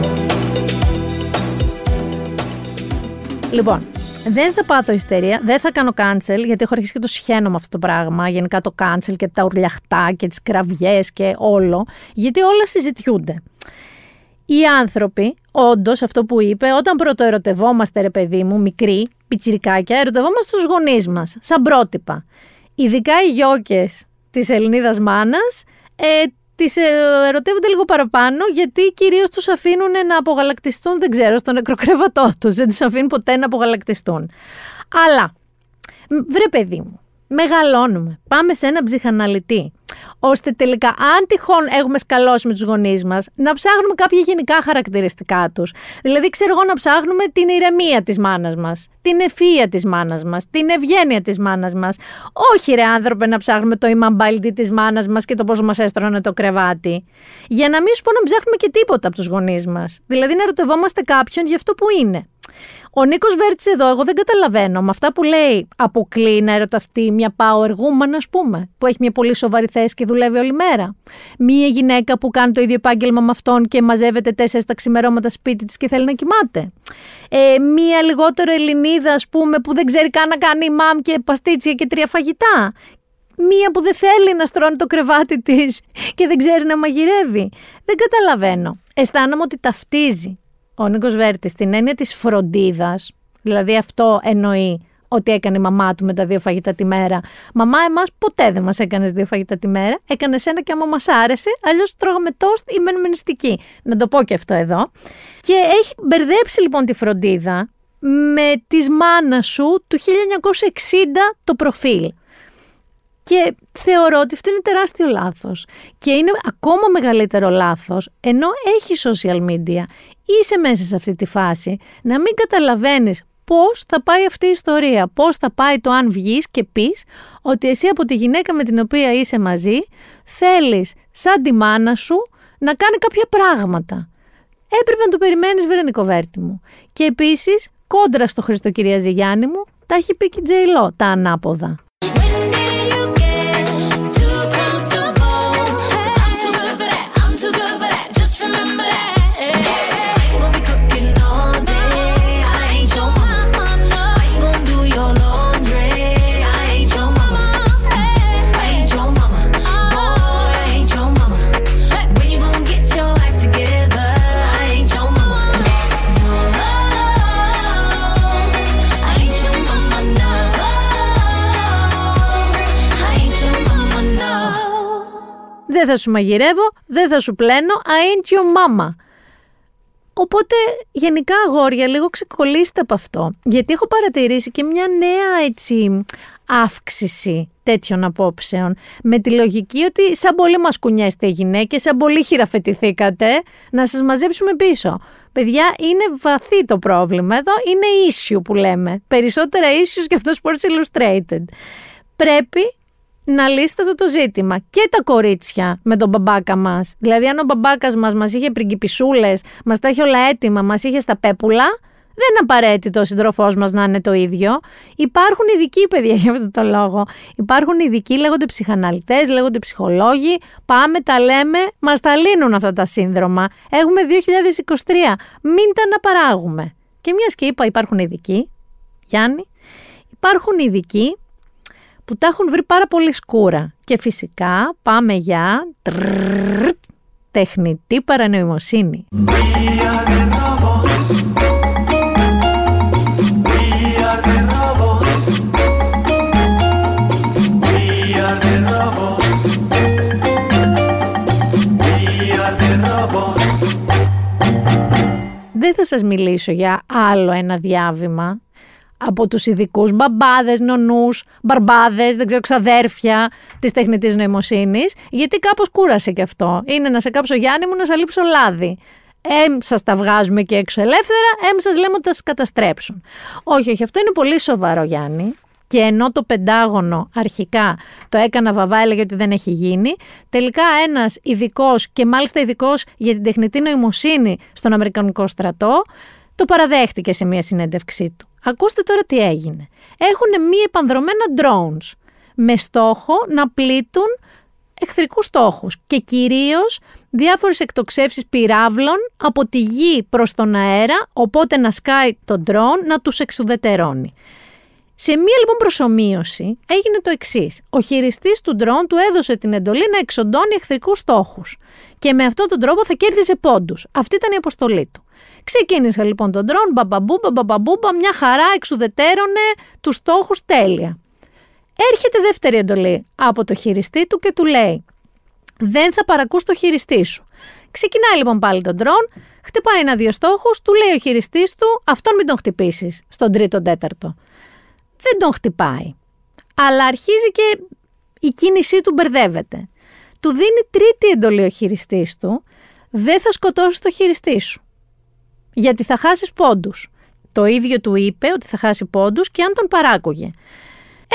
Λοιπόν, δεν θα πάθω ιστερία, δεν θα κάνω cancel, γιατί έχω αρχίσει και το συχαίνω με αυτό το πράγμα. Γενικά το cancel και τα ουρλιαχτά και τις κραυγές και όλο, γιατί όλα συζητιούνται. Οι άνθρωποι, όντως, αυτό που είπε, όταν πρωτοερωτευόμαστε, ρε παιδί μου, μικροί, πιτσιρικάκια, ερωτευόμαστε τους γονείς μας, σαν πρότυπα. Ειδικά οι γιώκες της Ελληνίδας μάνας, ε, τις ε, ερωτεύονται λίγο παραπάνω γιατί κυρίως τους αφήνουν να απογαλακτιστούν, δεν ξέρω, στο νεκροκρέβατό τους. Δεν τους αφήνουν ποτέ να απογαλακτιστούν. Αλλά, μ, βρε παιδί μου, μεγαλώνουμε. Πάμε σε ένα ψυχαναλυτή. Ώστε τελικά, αν τυχόν έχουμε σκαλώσει με τους γονείς μας, να ψάχνουμε κάποια γενικά χαρακτηριστικά τους. Δηλαδή, ξέρω εγώ να ψάχνουμε την ηρεμία της μάνας μας, την ευφυα της μάνας μας, την ευγένεια της μάνας μας. Όχι, ρε άνθρωπε, να ψάχνουμε το ημαμπάλτι της μάνας μας και το πόσο μας έστρωνε το κρεβάτι. Για να μην σου πω να ψάχνουμε και τίποτα από τους γονείς μας. Δηλαδή, να ερωτευόμαστε κάποιον για αυτό που είναι. Ο Νίκος Βέρτση εδώ, εγώ δεν καταλαβαίνω. Με αυτά που λέει, αποκλεί να ερωταυτεί μια power woman, ας πούμε, που έχει μια πολύ σοβαρή θέση και δουλεύει όλη μέρα. Μία γυναίκα που κάνει το ίδιο επάγγελμα με αυτόν και μαζεύεται τέσσερις τα ξημερώματα σπίτι της και θέλει να κοιμάται. Ε, μία λιγότερο Ελληνίδα, ας πούμε, που δεν ξέρει καν να κάνει μαμ και παστίτσια και τρία φαγητά. Μία που δεν θέλει να στρώνει το κρεβάτι της και δεν ξέρει να μαγειρεύει. Δεν καταλαβαίνω. Αισθάνομαι ότι ταυτίζει ο Νίκος Βέρτης την έννοια της φροντίδας, δηλαδή αυτό εννοεί ότι έκανε η μαμά του με τα δύο φαγητά τη μέρα. Μαμά, εμάς ποτέ δεν μας έκανες δύο φαγητά τη μέρα. Έκανες ένα και άμα μας άρεσε, αλλιώς τρώγαμε τόστ ή μένουμε νηστικοί. Να το πω και αυτό εδώ. Και έχει μπερδέψει λοιπόν τη φροντίδα με τη μάνας σου του 1960 το προφίλ. Και θεωρώ ότι αυτό είναι τεράστιο λάθος. Και είναι ακόμα μεγαλύτερο λάθος, ενώ έχει social media, είσαι μέσα σε αυτή τη φάση, να μην καταλαβαίνεις πώς θα πάει αυτή η ιστορία, πώς θα πάει το αν βγεις και πεις ότι εσύ από τη γυναίκα με την οποία είσαι μαζί θέλεις σαν τη μάνα σου να κάνει κάποια πράγματα. Έπρεπε να το περιμένεις Βερενικοβέρτη μου. Και επίσης κόντρα στο Χριστοκυρία Ζηγιάννη μου τα έχει πει και η Τζέιλο τα ανάποδα. Δεν θα σου μαγειρεύω, δεν θα σου πλένω, I ain't your mama. Οπότε γενικά αγόρια λίγο ξεκολλήστε από αυτό. Γιατί έχω παρατηρήσει και μια νέα έτσι αύξηση τέτοιων απόψεων. Με τη λογική ότι σαν πολύ μας κουνιέστε οι γυναίκες, σαν πολύ χειραφετηθήκατε, να σας μαζέψουμε πίσω. Παιδιά, είναι βαθύ το πρόβλημα εδώ, είναι issue που λέμε. Περισσότερα issues και αυτός Sports Illustrated. Πρέπει να λύσετε αυτό το ζήτημα. Και τα κορίτσια με τον μπαμπάκα μας. Δηλαδή, αν ο μπαμπάκας μας μας είχε πριγκιπισούλες, μας τα έχει όλα έτοιμα, μας είχε στα πέπουλα, δεν είναι απαραίτητο ο σύντροφός μας να είναι το ίδιο. Υπάρχουν ειδικοί παιδιά για αυτό το λόγο. Υπάρχουν ειδικοί, λέγονται ψυχαναλυτές, λέγονται ψυχολόγοι. Πάμε, τα λέμε, μας τα λύνουν αυτά τα σύνδρομα. Έχουμε 2023. Μην τα αναπαράγουμε. Και μιας και είπα, υπάρχουν ειδικοί, Γιάννη, υπάρχουν ειδικοί που τα έχουν βρει πάρα πολύ σκούρα. Και φυσικά πάμε για τρρρρ, τεχνητή παρανοημοσύνη. Δεν θα σας μιλήσω για άλλο ένα διάβημα από τους ειδικούς μπαμπάδες, νονούς, μπαρμπάδες, δεν ξέρω, ξαδέρφια της τεχνητής νοημοσύνης, γιατί κάπως κούρασε και αυτό. Είναι να σε κάψω Γιάννη μου, να σε λείψω λάδι. Εμ σας τα βγάζουμε και έξω ελεύθερα, εμ σας λέμε ότι θα σας καταστρέψουν. Όχι, όχι, αυτό είναι πολύ σοβαρό, Γιάννη. και ενώ το Πεντάγωνο αρχικά το έκανα βαβά, έλεγε ότι δεν έχει γίνει, τελικά ένας ειδικός και μάλιστα ειδικός για την τεχνητή νοημοσύνη στον Αμερικανικό στρατό, το παραδέχτηκε σε μια συνέντευξή του. Ακούστε τώρα τι έγινε. Έχουν μη επανδρομένα drones με στόχο να πλήττουν εχθρικούς στόχους και κυρίως διάφορες εκτοξεύσεις πυράβλων από τη γη προς τον αέρα, οπότε να σκάει το drone να τους εξουδετερώνει. Σε μία λοιπόν προσωμείωση έγινε το εξής. Ο χειριστής του ντρόν του έδωσε την εντολή να εξοντώνει εχθρικούς στόχους. Και με αυτόν τον τρόπο θα κέρδιζε πόντους. Αυτή ήταν η αποστολή του. Ξεκίνησε λοιπόν τον ντρόν, μπαμπαμπούμπα, μπαμπαμπούμπα, μια χαρά εξουδετέρωνε τους στόχους τέλεια. Έρχεται δεύτερη εντολή από το χειριστή του και του λέει: Δεν θα παρακούς το χειριστή σου. Ξεκινάει λοιπόν πάλι τον ντρόν, χτυπάει ένα-δύο στόχους, του λέει ο χειριστής του: Αυτόν μην τον χτυπήσεις στον τρίτο-τέταρτο δεν τον χτυπάει. Αλλά αρχίζει και η κίνησή του μπερδεύεται. Του δίνει τρίτη εντολή ο χειριστής του, δεν θα σκοτώσεις το χειριστή σου. Γιατί θα χάσεις πόντους. Το ίδιο του είπε ότι θα χάσει πόντους και αν τον παράκογε.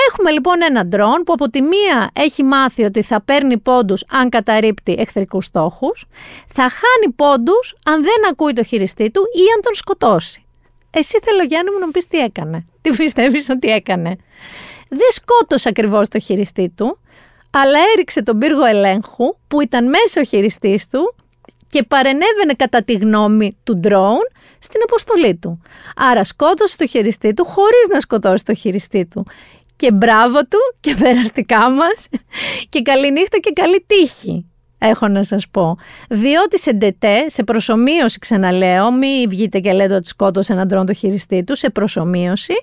Έχουμε λοιπόν ένα ντρόν που από τη μία έχει μάθει ότι θα παίρνει πόντους αν καταρρύπτει εχθρικούς στόχους, θα χάνει πόντους αν δεν ακούει το χειριστή του ή αν τον σκοτώσει. Εσύ θέλω Γιάννη μου να μου πεις τι έκανε. Τι πιστεύεις ότι έκανε. Δεν σκότωσε ακριβώς το χειριστή του, αλλά έριξε τον πύργο ελέγχου που ήταν μέσα ο χειριστής του και παρενέβαινε κατά τη γνώμη του drone στην αποστολή του. Άρα σκότωσε το χειριστή του χωρίς να σκοτώσει το χειριστή του. Και μπράβο του και [LAUGHS] περαστικά μας και καλή νύχτα και καλή τύχη έχω να σας πω. Διότι σε ντετέ, σε προσομοίωση ξαναλέω, μη βγείτε και λέτε ότι σκότωσε έναν ντρόν το χειριστή του, σε προσομοίωση,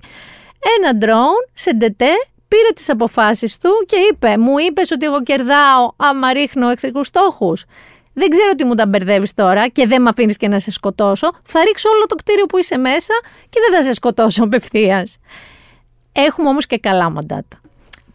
ένα ντρόν σε ντετέ πήρε τις αποφάσεις του και είπε μου είπες ότι εγώ κερδάω άμα ρίχνω εχθρικούς στόχους. Δεν ξέρω τι μου τα μπερδεύεις τώρα και δεν με αφήνεις και να σε σκοτώσω. Θα ρίξω όλο το κτίριο που είσαι μέσα και δεν θα σε σκοτώσω [LAUGHS] απευθείας. Έχουμε όμως και καλά μαντάτα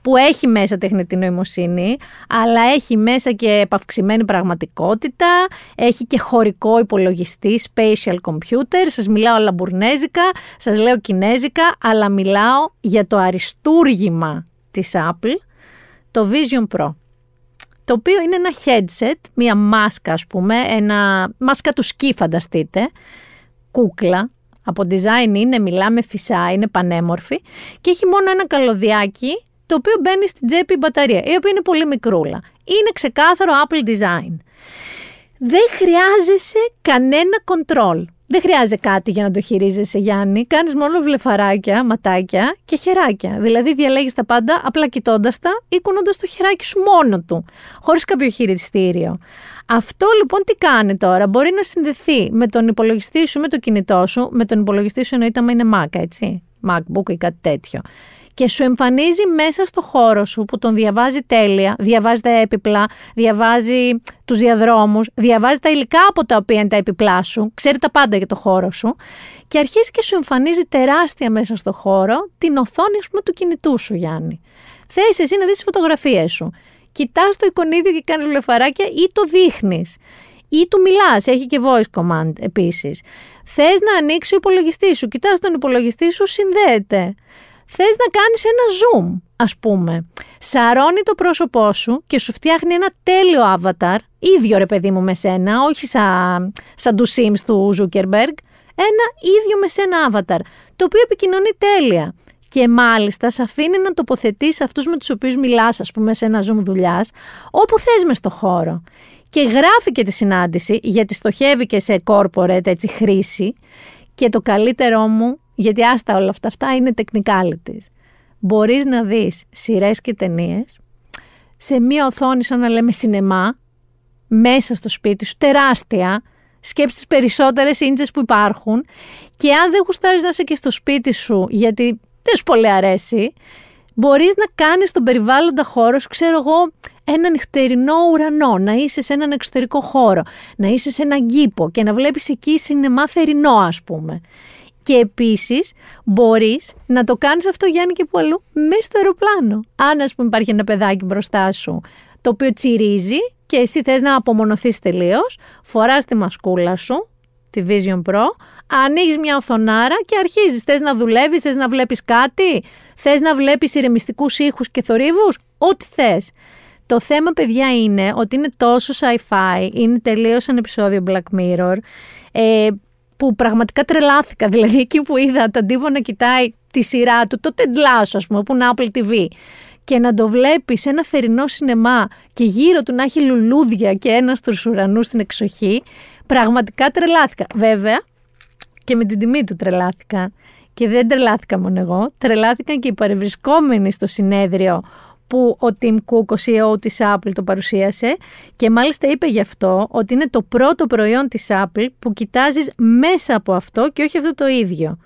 που έχει μέσα τεχνητή νοημοσύνη, αλλά έχει μέσα και επαυξημένη πραγματικότητα, έχει και χωρικό υπολογιστή, spatial computer, σας μιλάω λαμπουρνέζικα, σας λέω κινέζικα, αλλά μιλάω για το αριστούργημα της Apple, το Vision Pro το οποίο είναι ένα headset, μία μάσκα ας πούμε, ένα μάσκα του σκι φανταστείτε, κούκλα, από design είναι, μιλάμε φυσά, είναι πανέμορφη και έχει μόνο ένα καλωδιάκι το οποίο μπαίνει στην τσέπη η μπαταρία, η οποία είναι πολύ μικρούλα. Είναι ξεκάθαρο Apple Design. Δεν χρειάζεσαι κανένα control. Δεν χρειάζεται κάτι για να το χειρίζεσαι, Γιάννη. Κάνεις μόνο βλεφαράκια, ματάκια και χεράκια. Δηλαδή, διαλέγεις τα πάντα απλά κοιτώντας τα ή κουνώντας το χεράκι σου μόνο του, χωρίς κάποιο χειριστήριο. Αυτό λοιπόν τι κάνει τώρα, μπορεί να συνδεθεί με τον υπολογιστή σου, με το κινητό σου. Με τον υπολογιστή σου εννοείται άμα είναι Mac, έτσι. MacBook ή κάτι τέτοιο και σου εμφανίζει μέσα στο χώρο σου που τον διαβάζει τέλεια, διαβάζει τα έπιπλα, διαβάζει τους διαδρόμους, διαβάζει τα υλικά από τα οποία είναι τα έπιπλά σου, ξέρει τα πάντα για το χώρο σου και αρχίζει και σου εμφανίζει τεράστια μέσα στο χώρο την οθόνη ας πούμε, του κινητού σου Γιάννη. Θες εσύ να δεις τις φωτογραφίες σου. Κοιτάς το εικονίδιο και κάνεις βλεφαράκια ή το δείχνεις ή του μιλάς, έχει και voice command επίσης. Θες να ανοίξει ο υπολογιστής σου, κοιτάς τον υπολογιστή σου, συνδέεται θες να κάνεις ένα zoom, ας πούμε. Σαρώνει το πρόσωπό σου και σου φτιάχνει ένα τέλειο avatar, ίδιο ρε παιδί μου με σένα, όχι σαν, σαν τους Sims του Zuckerberg, ένα ίδιο με σένα avatar, το οποίο επικοινωνεί τέλεια. Και μάλιστα σε αφήνει να τοποθετήσει αυτούς με τους οποίους μιλάς, ας πούμε, σε ένα zoom δουλειάς, όπου θες μες στο χώρο. Και γράφει και τη συνάντηση, γιατί στοχεύει και σε corporate έτσι, χρήση. Και το καλύτερό μου γιατί άστα όλα αυτά, αυτά είναι technicalities. Μπορείς να δεις σειρές και ταινίες σε μία οθόνη σαν να λέμε σινεμά, μέσα στο σπίτι σου, τεράστια, σκέψεις τις περισσότερες ίντσες που υπάρχουν και αν δεν γουστάρεις να είσαι και στο σπίτι σου γιατί δεν σου πολύ αρέσει, μπορείς να κάνεις τον περιβάλλοντα χώρο σου, ξέρω εγώ, ένα νυχτερινό ουρανό, να είσαι σε έναν εξωτερικό χώρο, να είσαι σε έναν κήπο και να βλέπεις εκεί σινεμά θερινό ας πούμε. Και επίσης μπορείς να το κάνεις αυτό, Γιάννη, και που αλλού, μέσα στο αεροπλάνο. Αν, ας πούμε, υπάρχει ένα παιδάκι μπροστά σου το οποίο τσιρίζει και εσύ θες να απομονωθείς τελείως, φοράς τη μασκούλα σου, τη Vision Pro, ανοίγεις μια οθονάρα και αρχίζεις. Θες να δουλεύεις, θες να βλέπεις κάτι, θες να βλέπεις ηρεμιστικούς ήχους και θορύβους, ό,τι θες. Το θέμα, παιδιά, είναι ότι είναι τόσο sci-fi, είναι τελείως ένα επεισόδιο Black Mirror, ε, που πραγματικά τρελάθηκα. Δηλαδή, εκεί που είδα τον τύπο να κοιτάει τη σειρά του, το τεντλάσο, ας πούμε, που είναι Apple TV, και να το βλέπεις σε ένα θερινό σινεμά και γύρω του να έχει λουλούδια και ένας στου ουρανούς στην εξοχή, πραγματικά τρελάθηκα. Βέβαια, και με την τιμή του τρελάθηκα. Και δεν τρελάθηκα μόνο εγώ, τρελάθηκαν και οι παρευρισκόμενοι στο συνέδριο που ο Tim Cook, ο CEO της Apple, το παρουσίασε και μάλιστα είπε γι' αυτό ότι είναι το πρώτο προϊόν της Apple που κοιτάζεις μέσα από αυτό και όχι αυτό το ίδιο.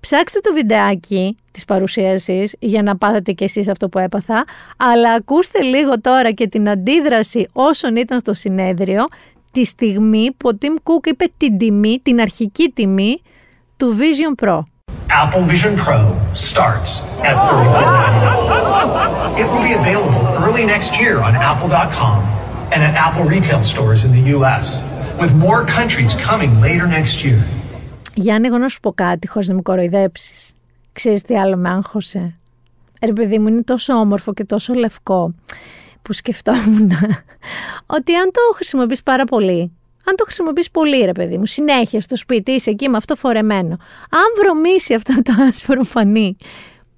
Ψάξτε το βιντεάκι της παρουσίασης για να πάθετε κι εσείς αυτό που έπαθα, αλλά ακούστε λίγο τώρα και την αντίδραση όσων ήταν στο συνέδριο τη στιγμή που ο Tim Cook είπε την τιμή, την αρχική τιμή του Vision Pro. Apple Vision Pro starts at $34.99. It will be available early next year on Apple.com and at Apple retail stores in the US, with more countries coming later next year. Γιάννη, εγώ να σου πω κάτι χωρίς να με κοροϊδέψεις. Ξέρεις τι άλλο με άγχωσε; Ρε παιδί μου, είναι τόσο όμορφο και τόσο λευκό που σκεφτόμουν [LAUGHS] ότι αν το χρησιμοποιείς πάρα πολύ, αν το χρησιμοποιείς πολύ ρε παιδί μου, συνέχεια στο σπίτι, είσαι εκεί με αυτό φορεμένο, αν βρωμίσει αυτό το άσπρο φανί,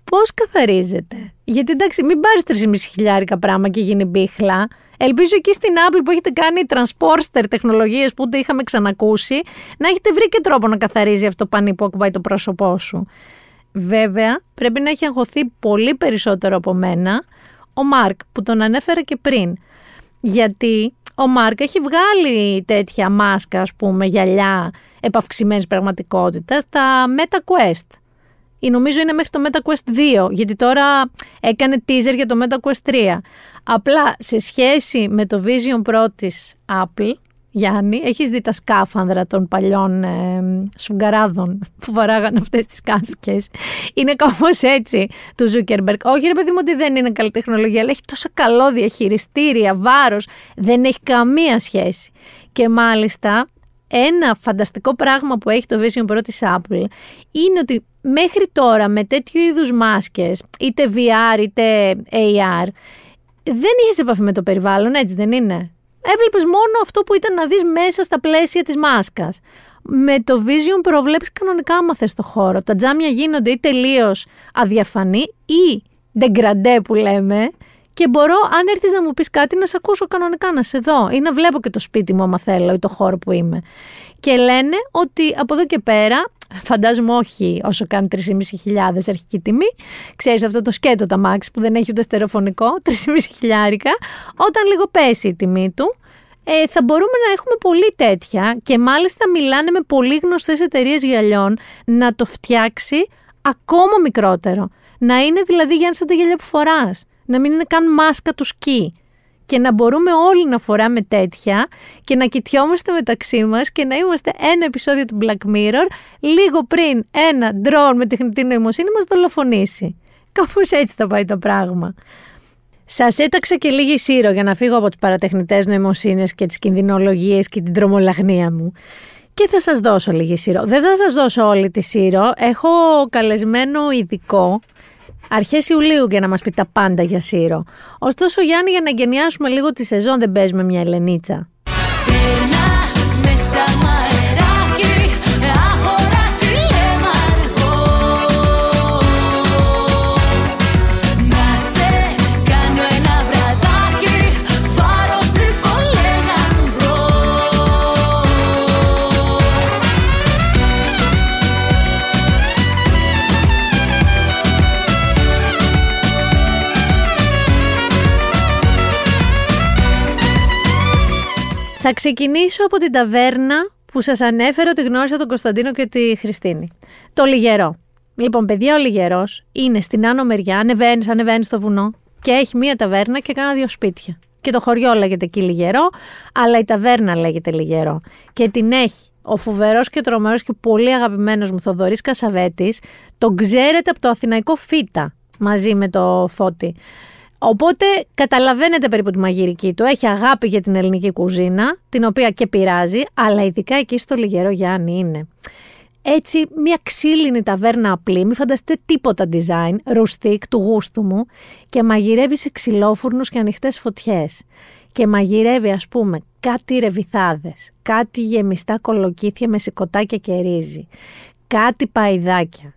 πώς καθαρίζεται; Γιατί εντάξει, μην πάρεις 3,5 χιλιάρικα πράγμα και γίνει μπίχλα. Ελπίζω εκεί στην Apple που έχετε κάνει transporter τεχνολογίες που ούτε είχαμε ξανακούσει, να έχετε βρει και τρόπο να καθαρίζει αυτό το πανί που ακουμπάει το πρόσωπό σου. Βέβαια, πρέπει να έχει αγωθεί πολύ περισσότερο από μένα ο Μάρκ που τον ανέφερα και πριν. Γιατί ο Μάρκ έχει βγάλει τέτοια μάσκα, ας πούμε, γυαλιά επαυξημένης πραγματικότητας, τα Meta Quest. Ή νομίζω είναι μέχρι το Meta Quest 2, γιατί τώρα έκανε teaser για το Meta Quest 3. Απλά σε σχέση με το Vision Pro της Apple, Γιάννη, έχεις δει τα σκάφανδρα των παλιών ε, σφουγγαράδων που βαράγαν αυτές τις κάσκες; Είναι κάπως έτσι του Zuckerberg. Όχι ρε παιδί μου ότι δεν είναι καλή τεχνολογία, αλλά έχει τόσο καλό διαχειριστήρια, βάρος, δεν έχει καμία σχέση. Και μάλιστα ένα φανταστικό πράγμα που έχει το Vision Pro της Apple είναι ότι μέχρι τώρα με τέτοιου είδους μάσκες, είτε VR είτε AR, δεν είχες επαφή με το περιβάλλον, έτσι δεν είναι; Έβλεπες μόνο αυτό που ήταν να δεις μέσα στα πλαίσια της μάσκας. Με το Vision Pro βλέπεις κανονικά άμα θες το χώρο. Τα τζάμια γίνονται ή τελείως αδιαφανή ή ντεγκραντέ που λέμε και μπορώ, αν έρθεις να μου πεις κάτι, να σε ακούσω κανονικά, να σε δω ή να βλέπω και το σπίτι μου, άμα θέλω, ή το χώρο που είμαι. Και λένε ότι από εδώ και πέρα, φαντάζομαι όχι όσο κάνει 3.500 αρχική τιμή, ξέρεις αυτό το σκέτο τα Max που δεν έχει ούτε στερεοφωνικό, [LAUGHS] 3.500 όταν λίγο πέσει η τιμή του, ε, θα μπορούμε να έχουμε πολύ τέτοια και μάλιστα μιλάνε με πολύ γνωστές εταιρείες γυαλιών να το φτιάξει ακόμα μικρότερο. Να είναι δηλαδή για σαν τα γυαλιά που φοράς. Να μην είναι καν μάσκα του σκι και να μπορούμε όλοι να φοράμε τέτοια και να κοιτιόμαστε μεταξύ μας και να είμαστε ένα επεισόδιο του Black Mirror λίγο πριν ένα drone με τεχνητή νοημοσύνη μας δολοφονήσει. Κάπως έτσι θα πάει το πράγμα. Σας έταξα και λίγη σύρο για να φύγω από τις παρατεχνητές νοημοσύνες και τις κινδυνολογίες και την τρομολαγνία μου. Και θα σας δώσω λίγη σύρο. Δεν θα σας δώσω όλη τη σύρο. Έχω καλεσμένο ειδικό αρχές Ιουλίου για να μας πει τα πάντα για Σύρο. Ωστόσο Γιάννη για να εγκαινιάσουμε λίγο τη σεζόν δεν παίζουμε μια Ελενίτσα. Θα ξεκινήσω από την ταβέρνα που σας ανέφερε ότι γνώρισα τον Κωνσταντίνο και τη Χριστίνη. Το Λιγερό. Λοιπόν, παιδιά, ο Λιγερός είναι στην άνω μεριά, ανεβαίνεις, ανεβαίνεις στο βουνό και έχει μία ταβέρνα και κάνα δύο σπίτια. Και το χωριό λέγεται εκεί Λιγερό, αλλά η ταβέρνα λέγεται Λιγερό. Και την έχει ο φοβερός και τρομερός και πολύ αγαπημένος μου Θοδωρής Κασαβέτης. Τον ξέρετε από το Αθηναϊκό Φίτα μαζί με το Φώτη. Οπότε καταλαβαίνετε περίπου τη μαγειρική του. Έχει αγάπη για την ελληνική κουζίνα, την οποία και πειράζει, αλλά ειδικά εκεί στο Λιγερό Γιάννη είναι. Έτσι, μια ξύλινη ταβέρνα απλή, μην φανταστείτε τίποτα design, ρουστίκ του γούστου μου και μαγειρεύει σε ξυλόφουρνους και ανοιχτές φωτιές. Και μαγειρεύει ας πούμε κάτι ρεβιθάδες, κάτι γεμιστά κολοκύθια με σηκωτάκια και ρύζι, κάτι παϊδάκια,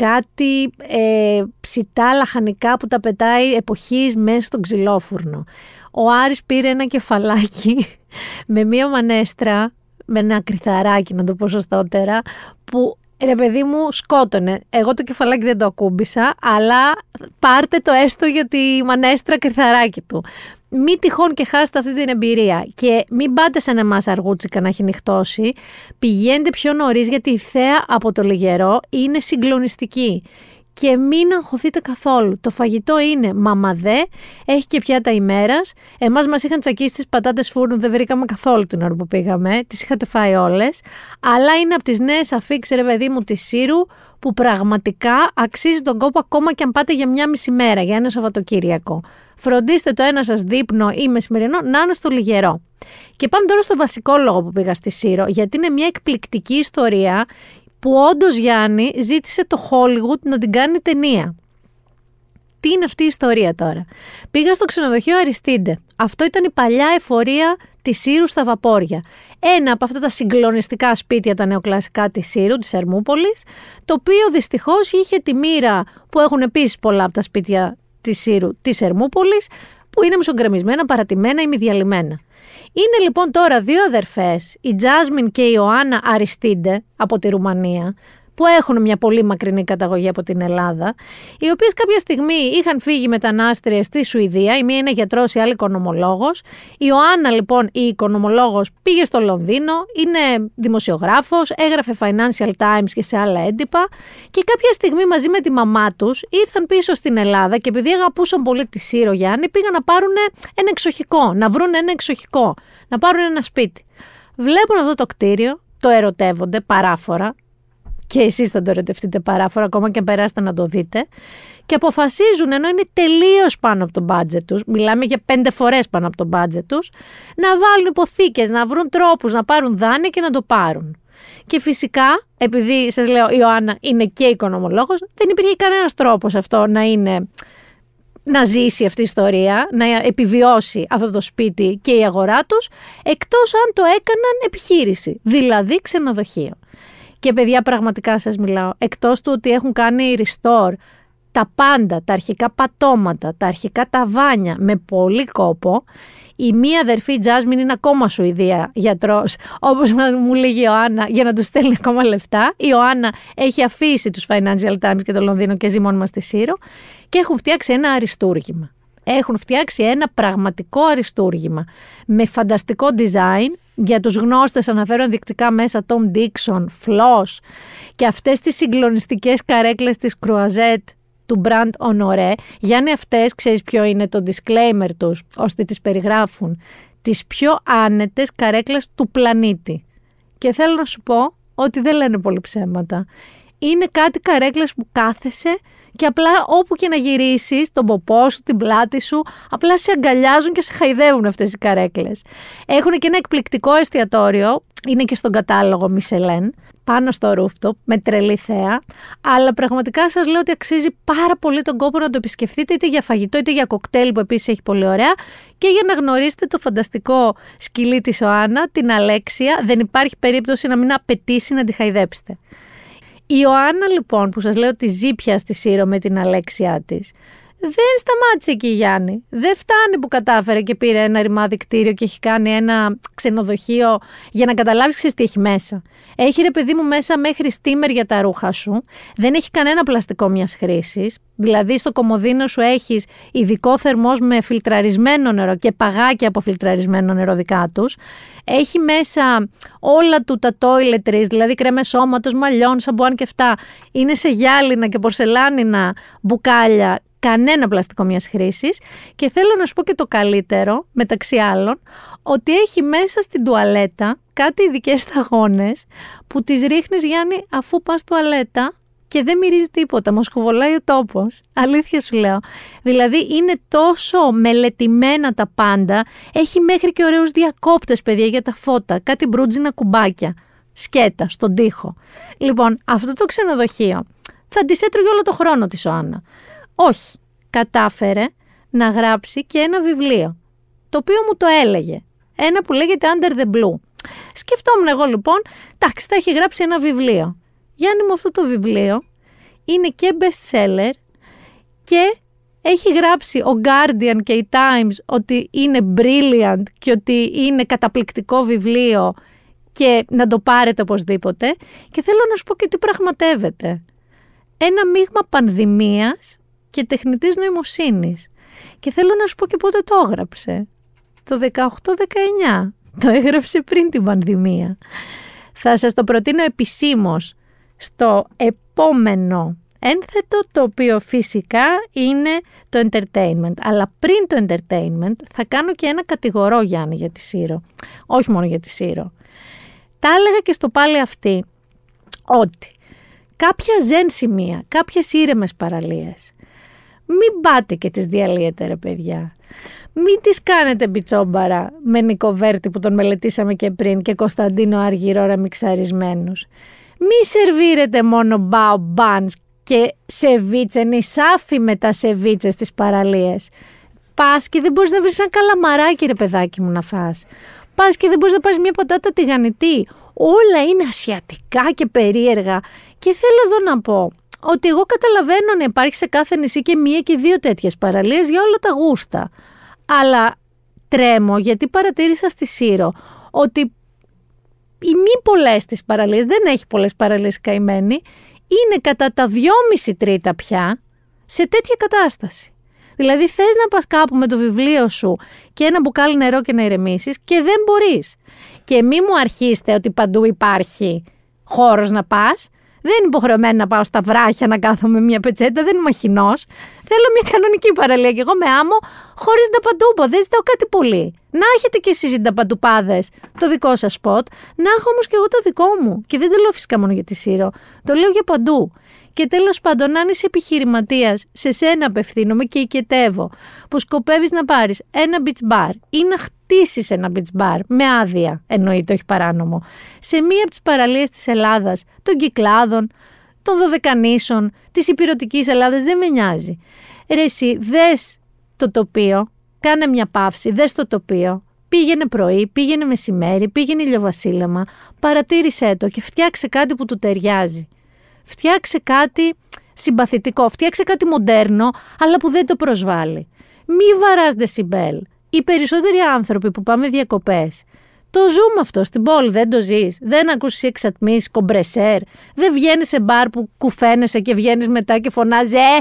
κάτι ε, ψητά λαχανικά που τα πετάει εποχής μέσα στον ξυλόφουρνο. Ο Άρης πήρε ένα κεφαλάκι [LAUGHS] με μία μανέστρα, με ένα κρυθαράκι να το πω σωστότερα, που ρε παιδί μου σκότωνε. Εγώ το κεφαλάκι δεν το ακούμπησα, αλλά πάρτε το έστω για τη μανέστρα κρυθαράκι του. Μην τυχόν και χάσετε αυτή την εμπειρία και μην πάτε σαν εμάς αργούτσικα να έχει νυχτώσει. Πηγαίνετε πιο νωρίς γιατί η θέα από το λιγερό είναι συγκλονιστική και μην αγχωθείτε καθόλου. Το φαγητό είναι μαμαδέ, έχει και πιάτα ημέρας. Εμάς μας είχαν τσακίσει τις πατάτες φούρνου, δεν βρήκαμε καθόλου την ώρα που πήγαμε. Τις είχατε φάει όλες. Αλλά είναι από τις νέες αφήξεις, ρε παιδί μου, της Σύρου, που πραγματικά αξίζει τον κόπο ακόμα και αν πάτε για μια μισή μέρα, για ένα Σαββατοκύριακο. Φροντίστε το ένα σας δείπνο ή μεσημερινό να είναι στο λιγερό. Και πάμε τώρα στο βασικό λόγο που πήγα στη Σύρο, γιατί είναι μια εκπληκτική ιστορία που όντως Γιάννη ζήτησε το Hollywood να την κάνει ταινία. Τι είναι αυτή η ιστορία τώρα; Πήγα στο ξενοδοχείο Αριστίντε. Αυτό ήταν η παλιά εφορία της Σύρου στα βαπόρια. Ένα από αυτά τα συγκλονιστικά σπίτια, τα νεοκλασικά της Σύρου, της Ερμούπολη, το οποίο δυστυχώς είχε τη μοίρα που έχουν επίσης πολλά από τα σπίτια της Σύρου της Ερμούπολη, που είναι μισογκρεμισμένα, παρατημένα ή μη διαλυμένα. Είναι λοιπόν τώρα δύο αδερφές, η Τζάσμιν και η Ιωάννα Αριστίντε από τη Ρουμανία, που έχουν μια πολύ μακρινή καταγωγή από την Ελλάδα, οι οποίες κάποια στιγμή είχαν φύγει μετανάστριες στη Σουηδία, η μία είναι γιατρός, η άλλη οικονομολόγος. Η Ιωάννα, λοιπόν, η οικονομολόγος, πήγε στο Λονδίνο, είναι δημοσιογράφος, έγραφε Financial Times και σε άλλα έντυπα. Και κάποια στιγμή μαζί με τη μαμά τους ήρθαν πίσω στην Ελλάδα και επειδή αγαπούσαν πολύ τη Σύρο Γιάννη, πήγαν να πάρουν ένα εξοχικό, να βρουν ένα εξοχικό, να πάρουν ένα σπίτι. Βλέπουν αυτό το κτίριο, το ερωτεύονται παράφορα, και εσείς θα το ερωτευτείτε παράφορα, ακόμα και αν περάσετε να το δείτε. Και αποφασίζουν, ενώ είναι τελείως πάνω από το μπάτζετ τους, μιλάμε για πέντε φορές πάνω από το μπάτζετ τους, να βάλουν υποθήκες, να βρουν τρόπους να πάρουν δάνεια και να το πάρουν. Και φυσικά, επειδή σας λέω η Ιωάννα είναι και οικονομολόγος, δεν υπήρχε κανένας τρόπος αυτό να είναι να ζήσει αυτή η ιστορία, να επιβιώσει αυτό το σπίτι και η αγορά τους, εκτός αν το έκαναν επιχείρηση, δηλαδή ξενοδοχείο. Και παιδιά πραγματικά σας μιλάω, εκτός του ότι έχουν κάνει restore τα πάντα, τα αρχικά πατώματα, τα αρχικά ταβάνια με πολύ κόπο, η μία αδερφή Τζάσμιν είναι ακόμα Σουηδία γιατρός, όπως μου λέγει η Ιωάννα, για να τους στέλνει ακόμα λεφτά. Η Ιωάννα έχει αφήσει τους Financial Times και το Λονδίνο και ζει μόνιμα στη Σύρο και έχουν φτιάξει ένα αριστούργημα. Έχουν φτιάξει ένα πραγματικό αριστούργημα με φανταστικό design, για τους γνώστες αναφέρω ενδεικτικά μέσα Tom Dixon, Floss και αυτές τις συγκλονιστικές καρέκλες της Croisette του Brand Honoré. Γιάννη αυτές, ξέρεις ποιο είναι το disclaimer τους, ώστε τις περιγράφουν, τις πιο άνετες καρέκλες του πλανήτη. Και θέλω να σου πω ότι δεν λένε πολύ ψέματα. Είναι κάτι καρέκλες που κάθεσαι και απλά όπου και να γυρίσεις, τον ποπό σου, την πλάτη σου, απλά σε αγκαλιάζουν και σε χαϊδεύουν αυτές οι καρέκλες. Έχουν και ένα εκπληκτικό εστιατόριο, είναι και στον κατάλογο Μισελέν, πάνω στο rooftop, με τρελή θέα. Αλλά πραγματικά σας λέω ότι αξίζει πάρα πολύ τον κόπο να το επισκεφτείτε, είτε για φαγητό είτε για κοκτέιλ που επίσης έχει πολύ ωραία, και για να γνωρίσετε το φανταστικό σκυλί της Οάννα, την Αλέξια. Δεν υπάρχει περίπτωση να μην απαιτήσει να τη χαϊδέψετε. Η Ιωάννα λοιπόν που σας λέω ότι ζει πια στη Σύρο με την αλέξιά της δεν σταμάτησε εκεί Γιάννη. Δεν φτάνει που κατάφερε και πήρε ένα ρημάδι κτίριο και έχει κάνει ένα ξενοδοχείο για να καταλάβεις ξέρεις τι έχει μέσα. Έχει ρε παιδί μου μέσα μέχρι στήμερ για τα ρούχα σου. Δεν έχει κανένα πλαστικό μιας χρήσης. Δηλαδή στο κομμωδίνο σου έχεις ειδικό θερμός με φιλτραρισμένο νερό και παγάκια από φιλτραρισμένο νερό δικά τους. Έχει μέσα όλα του τα toiletries, δηλαδή κρέμες σώματος, μαλλιών, σαμπουάν και αυτά. Είναι σε γυάλινα και πορσελάνινα μπουκάλια κανένα πλαστικό μιας χρήσης και θέλω να σου πω και το καλύτερο, μεταξύ άλλων, ότι έχει μέσα στην τουαλέτα κάτι ειδικές σταγόνες που τις ρίχνεις Γιάννη αφού πας τουαλέτα και δεν μυρίζει τίποτα. Μου σκουβολάει ο τόπος. Αλήθεια σου λέω. Δηλαδή είναι τόσο μελετημένα τα πάντα. Έχει μέχρι και ωραίους διακόπτες, παιδιά, για τα φώτα. Κάτι μπρούτζινα κουμπάκια. Σκέτα, στον τοίχο. Λοιπόν, αυτό το ξενοδοχείο θα τη έτρωγε όλο το χρόνο τη ο Άννα. Όχι. Κατάφερε να γράψει και ένα βιβλίο. Το οποίο μου το έλεγε. Ένα που λέγεται Under the Blue. Σκεφτόμουν εγώ λοιπόν, εντάξει, θα έχει γράψει ένα βιβλίο. Γιάννη μου αυτό το βιβλίο είναι και best seller και έχει γράψει ο Guardian και η Times ότι είναι brilliant και ότι είναι καταπληκτικό βιβλίο και να το πάρετε οπωσδήποτε. Και θέλω να σου πω και τι πραγματεύεται. Ένα μείγμα πανδημίας και τεχνητής νοημοσύνης. Και θέλω να σου πω και πότε το έγραψε. Το 18-19. Το έγραψε πριν την πανδημία. Θα σας το προτείνω επισήμως στο επόμενο ένθετο το οποίο φυσικά είναι το entertainment. Αλλά πριν το entertainment θα κάνω και ένα κατηγορό Γιάννη για τη Σύρο. Όχι μόνο για τη Σύρο. Τα έλεγα και στο πάλι αυτή ότι κάποια ζεν σημεία, κάποιες ήρεμες παραλίες, μην πάτε και τις διαλύετε ρε παιδιά. Μην τις κάνετε μπιτσόμπαρα με Νικοβέρτη που τον μελετήσαμε και πριν και Κωνσταντίνο Αργυρόρα μιξαρισμένους. Μη σερβίρετε μόνο μπάο μπάνς και σεβίτσε, νησάφι με τα σεβίτσες στις παραλίες. Πας και δεν μπορείς να βρεις ένα καλαμαράκι ρε παιδάκι μου να φας. Πας και δεν μπορείς να πάρεις μια πατάτα τηγανιτή. Όλα είναι ασιατικά και περίεργα. Και θέλω εδώ να πω ότι εγώ καταλαβαίνω να υπάρχει σε κάθε νησί και μία και δύο τέτοιες παραλίες για όλα τα γούστα. Αλλά τρέμω γιατί παρατήρησα στη Σύρο ότι οι μη πολλές τις παραλίες, δεν έχει πολλές παραλίες καημένη, είναι κατά τα δυόμιση τρίτα πια σε τέτοια κατάσταση. Δηλαδή θες να πας κάπου με το βιβλίο σου και ένα μπουκάλι νερό και να ηρεμήσεις και δεν μπορείς. Και μη μου αρχίστε ότι παντού υπάρχει χώρος να πας, δεν είναι υποχρεωμένη να πάω στα βράχια να κάθομαι μια πετσέτα, δεν είμαι μαχινό. Θέλω μια κανονική παραλία και εγώ με άμμο, χωρίς παντούπα. Δεν ζητάω κάτι πολύ. Να έχετε κι εσείς παντουπάδε το δικό σας σποτ, να έχω όμως κι εγώ το δικό μου. Και δεν το λέω φυσικά μόνο για τη Σύρο. Το λέω για παντού. Και τέλος πάντων, αν είσαι επιχειρηματίας, σε σένα απευθύνομαι και οικετεύω που σκοπεύεις να πάρεις ένα beach bar ή να χτίσει ένα beach bar με άδεια, εννοείται, όχι παράνομο, σε μία από τις παραλίες της Ελλάδας, των Κυκλάδων, των Δωδεκανήσων, της υπηρετικής Ελλάδας, δεν με νοιάζει. Ρε, εσύ, δες το τοπίο, κάνε μια παύση, δες το τοπίο, Πήγαινε πρωί, πήγαινε μεσημέρι, πήγαινε ηλιοβασίλεμα, παρατήρησέ το και φτιάξε κάτι που του ταιριάζει. Φτιάξε κάτι συμπαθητικό, φτιάξε κάτι μοντέρνο, αλλά που δεν το προσβάλλει. Μη βαράς δεσιμπέλ. Οι περισσότεροι άνθρωποι που πάμε διακοπές, το ζούμε αυτό στην πόλη, δεν το ζεις. Δεν ακούσεις εξατμίσεις, κομπρεσέρ. Δεν βγαίνεις σε μπαρ που κουφαίνεσαι και βγαίνεις μετά και φωνάζεις «Ε!»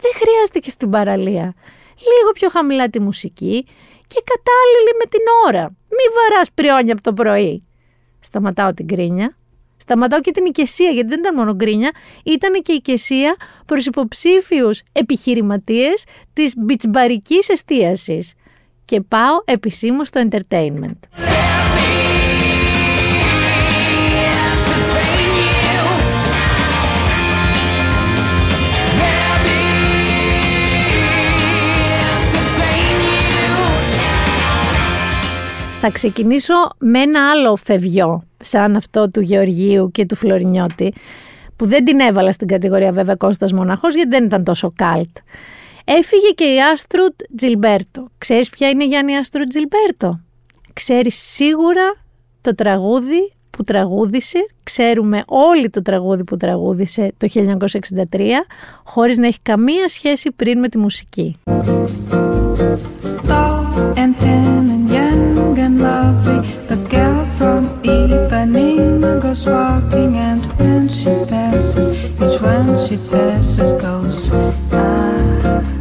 Δεν χρειάζεται και στην παραλία. Λίγο πιο χαμηλά τη μουσική και κατάλληλη με την ώρα. Μη βαράς πριόνια από το πρωί. Σταματάω την κρίνια Σταματάω και την οικεσία, γιατί δεν ήταν μόνο γκρίνια, ήταν και η οικεσία προς υποψήφιους επιχειρηματίες της μπιτσμπαρικής εστίασης. Και πάω επισήμως στο entertainment. Θα ξεκινήσω με ένα άλλο φευγιό σαν αυτό του Γεωργίου και του Φλωρινιώτη, που δεν την έβαλα στην κατηγορία βέβαια Κώστας Μοναχός γιατί δεν ήταν τόσο καλτ. Έφυγε και η Άστρουτ Τζιλμπέρτο. Ξέρεις ποια είναι η Γιάννη Άστρουτ Τζιλμπέρτο; Ξέρεις σίγουρα το τραγούδι που τραγούδισε, ξέρουμε όλοι το τραγούδι που τραγούδισε το 1963, χωρίς να έχει καμία σχέση πριν με τη μουσική. Ipanema goes walking and when she passes, each one she passes goes ah.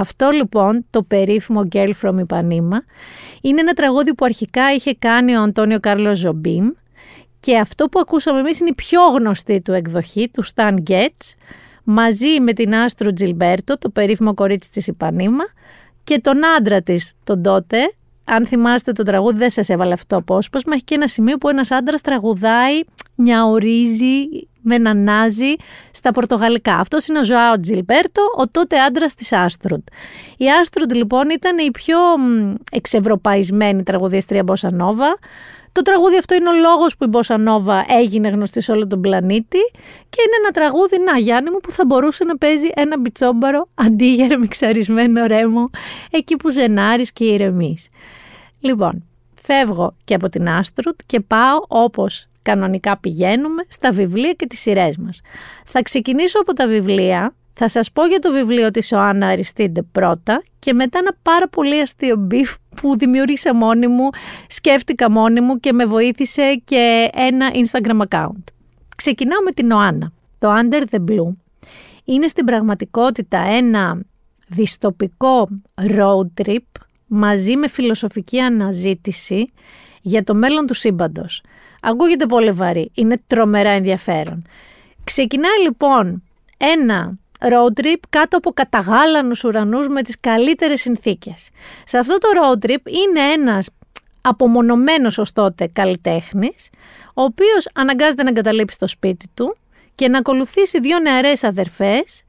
Αυτό λοιπόν το περίφημο Girl from Ipanema Είναι ένα τραγούδι που αρχικά είχε κάνει ο Αντώνιο Κάρλος Ζομπίμ Και αυτό που ακούσαμε εμείς είναι η πιο γνωστή του εκδοχή, του Stan Getz, μαζί με την Άστρουντ Τζιλμπέρτο, το περίφημο κορίτσι της Ιπανίμα, και τον άντρα της, τον τότε, αν θυμάστε το τραγούδι δεν σας έβαλε αυτό το απόσπασμα, έχει και ένα σημείο που ένας άντρας τραγουδάει, νιαουρίζει, με νάζι στα πορτογαλικά. Αυτός είναι ο Ζοάο Τζιλμπέρτο, ο τότε άντρας της Άστρουντ. Η Άστρουντ λοιπόν ήταν η πιο μ, εξευρωπαϊσμένη τραγουδίστρια Μπόσα Νόβα. Το τραγούδι αυτό είναι ο λόγος που η Μπόσα Νόβα έγινε γνωστή σε όλο τον πλανήτη και είναι ένα τραγούδι, να Γιάννη μου, που θα μπορούσε να παίζει ένα μπιτσόμπαρο αντί για ρεμιξαρισμένο ρέμο εκεί που ζενάρεις και ηρεμείς. Λοιπόν, φεύγω και από την Άστρουτ και πάω όπως κανονικά πηγαίνουμε στα βιβλία και τις σειρές μας. Θα ξεκινήσω από τα βιβλία, θα σας πω για το βιβλίο της Οάνα Αριστίντε πρώτα και μετά ένα πάρα πολύ αστείο beef που δημιούργησα μόνη μου, σκέφτηκα μόνη μου και με βοήθησε και ένα Instagram account. Ξεκινάω με την Οάνα. Το Under the Blue είναι στην πραγματικότητα ένα δυστοπικό road trip μαζί με φιλοσοφική αναζήτηση για το μέλλον του σύμπαντος. Ακούγεται πολύ βαρύ, είναι τρομερά ενδιαφέρον. Ξεκινάει λοιπόν ένα road trip κάτω από καταγάλανους ουρανούς με τις καλύτερες συνθήκες. Σε αυτό το road trip είναι ένας απομονωμένος ως τότε καλλιτέχνης, ο οποίος αναγκάζεται να εγκαταλείψει το σπίτι του και να ακολουθήσει δύο νεαρές αδερφές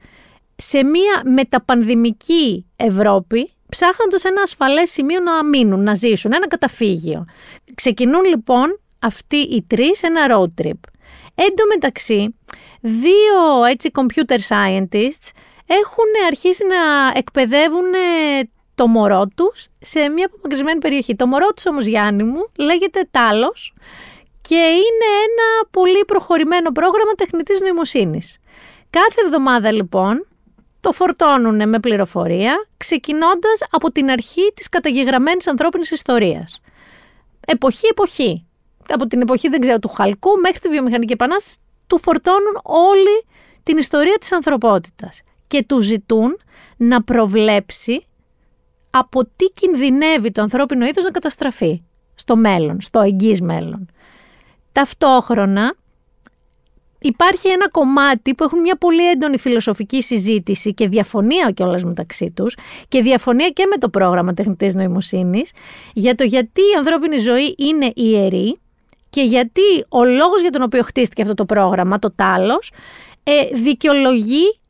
σε μια μεταπανδημική Ευρώπη, ψάχνοντας ένα ασφαλές σημείο να μείνουν, να ζήσουν, ένα καταφύγιο. Ξεκινούν λοιπόν αυτοί οι τρεις ένα road trip. Εν τω μεταξύ, δύο έτσι computer scientists έχουν αρχίσει να εκπαιδεύουν το μωρό τους σε μια απομακρυσμένη περιοχή. Το μωρό τους όμως Γιάννη μου λέγεται Τάλος και είναι ένα πολύ προχωρημένο πρόγραμμα τεχνητής νοημοσύνης. Κάθε εβδομάδα λοιπόν το φορτώνουν με πληροφορία ξεκινώντας από την αρχή της καταγεγραμμένης ανθρώπινης ιστορίας. Εποχή-εποχή από την εποχή, δεν ξέρω, του Χαλκού μέχρι τη βιομηχανική επανάσταση, του φορτώνουν όλη την ιστορία της ανθρωπότητας και του ζητούν να προβλέψει από τι κινδυνεύει το ανθρώπινο είδος να καταστραφεί στο μέλλον, στο εγγύς μέλλον. Ταυτόχρονα υπάρχει ένα κομμάτι που έχουν μια πολύ έντονη φιλοσοφική συζήτηση και διαφωνία κιόλας μεταξύ τους και διαφωνία και με το πρόγραμμα τεχνητής νοημοσύνης για το γιατί η ανθρώπινη ζωή είναι ιερή και γιατί ο λόγος για τον οποίο χτίστηκε αυτό το πρόγραμμα, το τάλος, ε, δικαιολογεί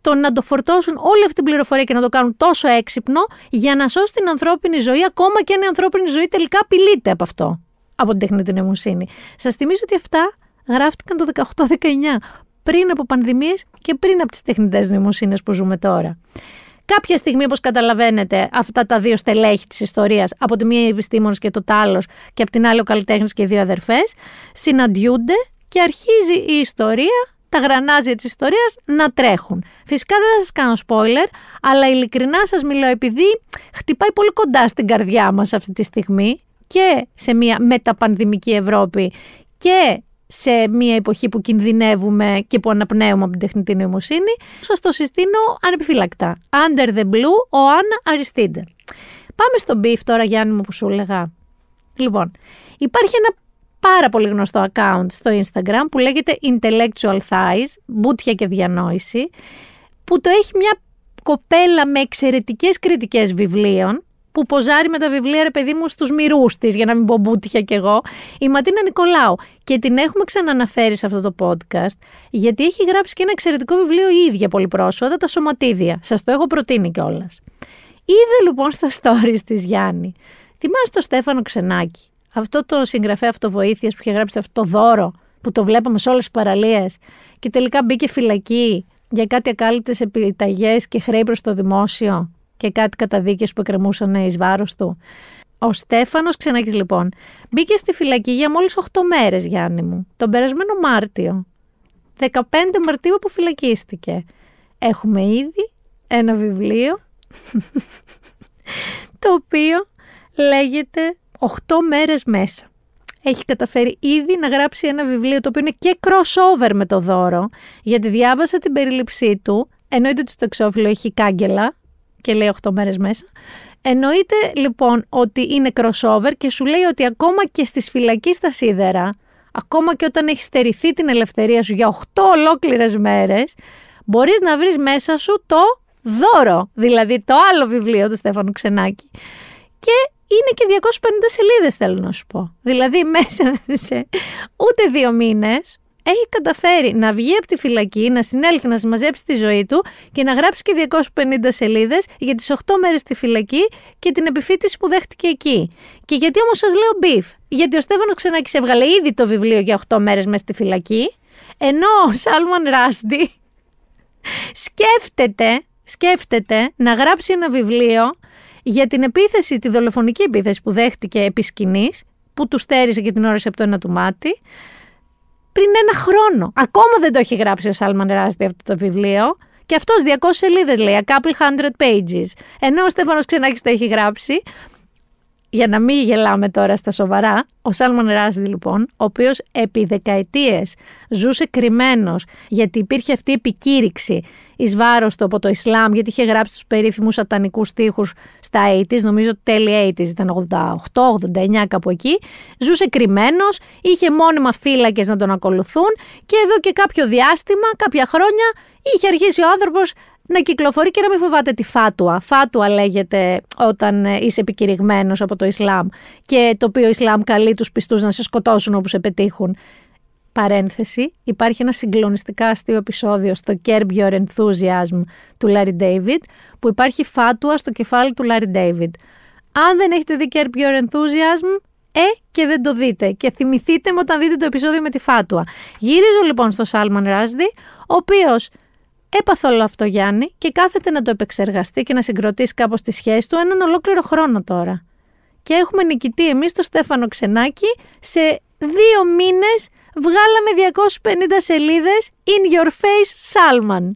το να το φορτώσουν όλη αυτή την πληροφορία και να το κάνουν τόσο έξυπνο για να σώσει την ανθρώπινη ζωή, ακόμα και αν η ανθρώπινη ζωή τελικά απειλείται από αυτό, από την τεχνητή νοημοσύνη. Σας θυμίζω ότι αυτά γράφτηκαν το 18-19, πριν από πανδημίες και πριν από τις τεχνητές νοημοσύνες που ζούμε τώρα. Κάποια στιγμή, όπως καταλαβαίνετε, αυτά τα δύο στελέχη της ιστορίας, από τη μία οι επιστήμονες και το τάλος και από την άλλη ο καλλιτέχνης και οι δύο αδερφές, συναντιούνται και αρχίζει η ιστορία τα γρανάζια της ιστορίας να τρέχουν. Φυσικά δεν θα σας κάνω spoiler, αλλά ειλικρινά σας μιλώ επειδή χτυπάει πολύ κοντά στην καρδιά μας αυτή τη στιγμή και σε μια μεταπανδημική Ευρώπη και σε μια εποχή που κινδυνεύουμε και που αναπνέουμε από την τεχνητή νοημοσύνη, σας το συστήνω ανεπιφύλακτα. Under the Blue, ο Άννα Αριστίντε. Πάμε στο beef τώρα, Γιάννη μου, που σου έλεγα. Λοιπόν, υπάρχει ένα πάρα πολύ γνωστό account στο Instagram που λέγεται Intellectual Thighs, μπούτια και διανόηση, που το έχει μια κοπέλα με εξαιρετικές κριτικές βιβλίων, που ποζάρει με τα βιβλία, ρε παιδί μου, στους μυρούς της, για να μην πω μπούτια κι εγώ, η Ματίνα Νικολάου. Και την έχουμε ξαναναφέρει σε αυτό το podcast, γιατί έχει γράψει και ένα εξαιρετικό βιβλίο η ίδια πολύ πρόσφατα, Τα Σωματίδια. Σας το έχω προτείνει κιόλας. Είδε λοιπόν στα stories της Γιάννη. Θυμάσαι το Στέφανο Ξενάκη, αυτό το συγγραφέα αυτοβοήθειας που είχε γράψει αυτό το δώρο που το βλέπαμε σε όλες τις παραλίες και τελικά μπήκε φυλακή για κάτι ακάλυπτες επιταγές και χρέη προς το δημόσιο; Και κάτι καταδίκες που εκκρεμούσαν εις βάρος του. Ο Στέφανος Ξενάκης λοιπόν μπήκε στη φυλακή για μόλις 8 μέρες Γιάννη μου, τον περασμένο Μάρτιο. 15 Μαρτίου που φυλακίστηκε. Έχουμε ήδη ένα βιβλίο [LAUGHS] το οποίο λέγεται 8 μέρες μέσα. Έχει καταφέρει ήδη να γράψει ένα βιβλίο το οποίο είναι και crossover με το δώρο, γιατί διάβασα την περίληψή του, εννοείται ότι στο εξώφυλλο έχει κάγκελα, και λέει 8 μέρες μέσα. Εννοείται λοιπόν ότι είναι crossover και σου λέει ότι ακόμα και στις φυλακή στα σίδερα, ακόμα και όταν έχει στερηθεί την ελευθερία σου για 8 ολόκληρες μέρες, μπορείς να βρεις μέσα σου το δώρο, δηλαδή το άλλο βιβλίο του Στέφανου Ξενάκη. Και είναι και 250 σελίδες θέλω να σου πω. Δηλαδή [LAUGHS] μέσα σε ούτε δύο μήνες έχει καταφέρει να βγει από τη φυλακή, να συνέλθει, να συμμαζέψει τη ζωή του και να γράψει και 250 σελίδες για τις 8 μέρες στη φυλακή και την επιφοίτηση που δέχτηκε εκεί. Και γιατί όμως σας λέω μπιφ, Γιατί ο Στέφανος Ξενάκης έβγαλε ήδη το βιβλίο για 8 μέρες μέσα στη φυλακή, ενώ ο Σάλμαν Ράσντι σκέφτεται, σκέφτεται να γράψει ένα βιβλίο για την επίθεση, τη δολοφονική επίθεση που δέχτηκε επί σκηνής, που του στέρησε και την όραση από το ένα του μάτι, πριν ένα χρόνο. Ακόμα δεν το έχει γράψει ο Σάλμαν Ράστι αυτό το βιβλίο. Και αυτός 200 σελίδες λέει, a couple hundred pages. Ενώ ο Στέφανος Ξενάκης το έχει γράψει για να μην γελάμε τώρα στα σοβαρά, ο Σάλμαν Ράσδη λοιπόν, ο οποίος επί δεκαετίες ζούσε κρυμμένος γιατί υπήρχε αυτή η επικήρυξη εις βάρος του από το Ισλάμ, γιατί είχε γράψει τους περίφημους σατανικούς στίχους στα 80s, νομίζω τέλη 80s, ήταν 88-89 κάπου εκεί, ζούσε κρυμμένος, είχε μόνιμα φύλακες να τον ακολουθούν και εδώ και κάποιο διάστημα, κάποια χρόνια, είχε αρχίσει ο άνθρωπος να κυκλοφορεί και να μην φοβάται τη φάτουα. Φάτουα λέγεται όταν ε, είσαι επικηρυγμένος από το Ισλάμ και το οποίο Ισλάμ καλεί τους πιστούς να σε σκοτώσουν όπου σε πετύχουν. Παρένθεση, υπάρχει ένα συγκλονιστικά αστείο επεισόδιο στο Curb Your Enthusiasm του Larry David που υπάρχει φάτουα στο κεφάλι του Larry David. Αν δεν έχετε δει Curb Your Enthusiasm, ε και δεν το δείτε και θυμηθείτε με όταν δείτε το επεισόδιο με τη φάτουα. Γύριζω λοιπόν στο Σάλμαν Ράσδη, ο οποίος Έπαθε όλο αυτό Γιάννη και κάθεται να το επεξεργαστεί και να συγκροτήσει κάπως τη σχέση του έναν ολόκληρο χρόνο τώρα. Και έχουμε νικητή εμείς το Στέφανο Ξενάκη σε δύο μήνες βγάλαμε 250 σελίδες in your face Salman.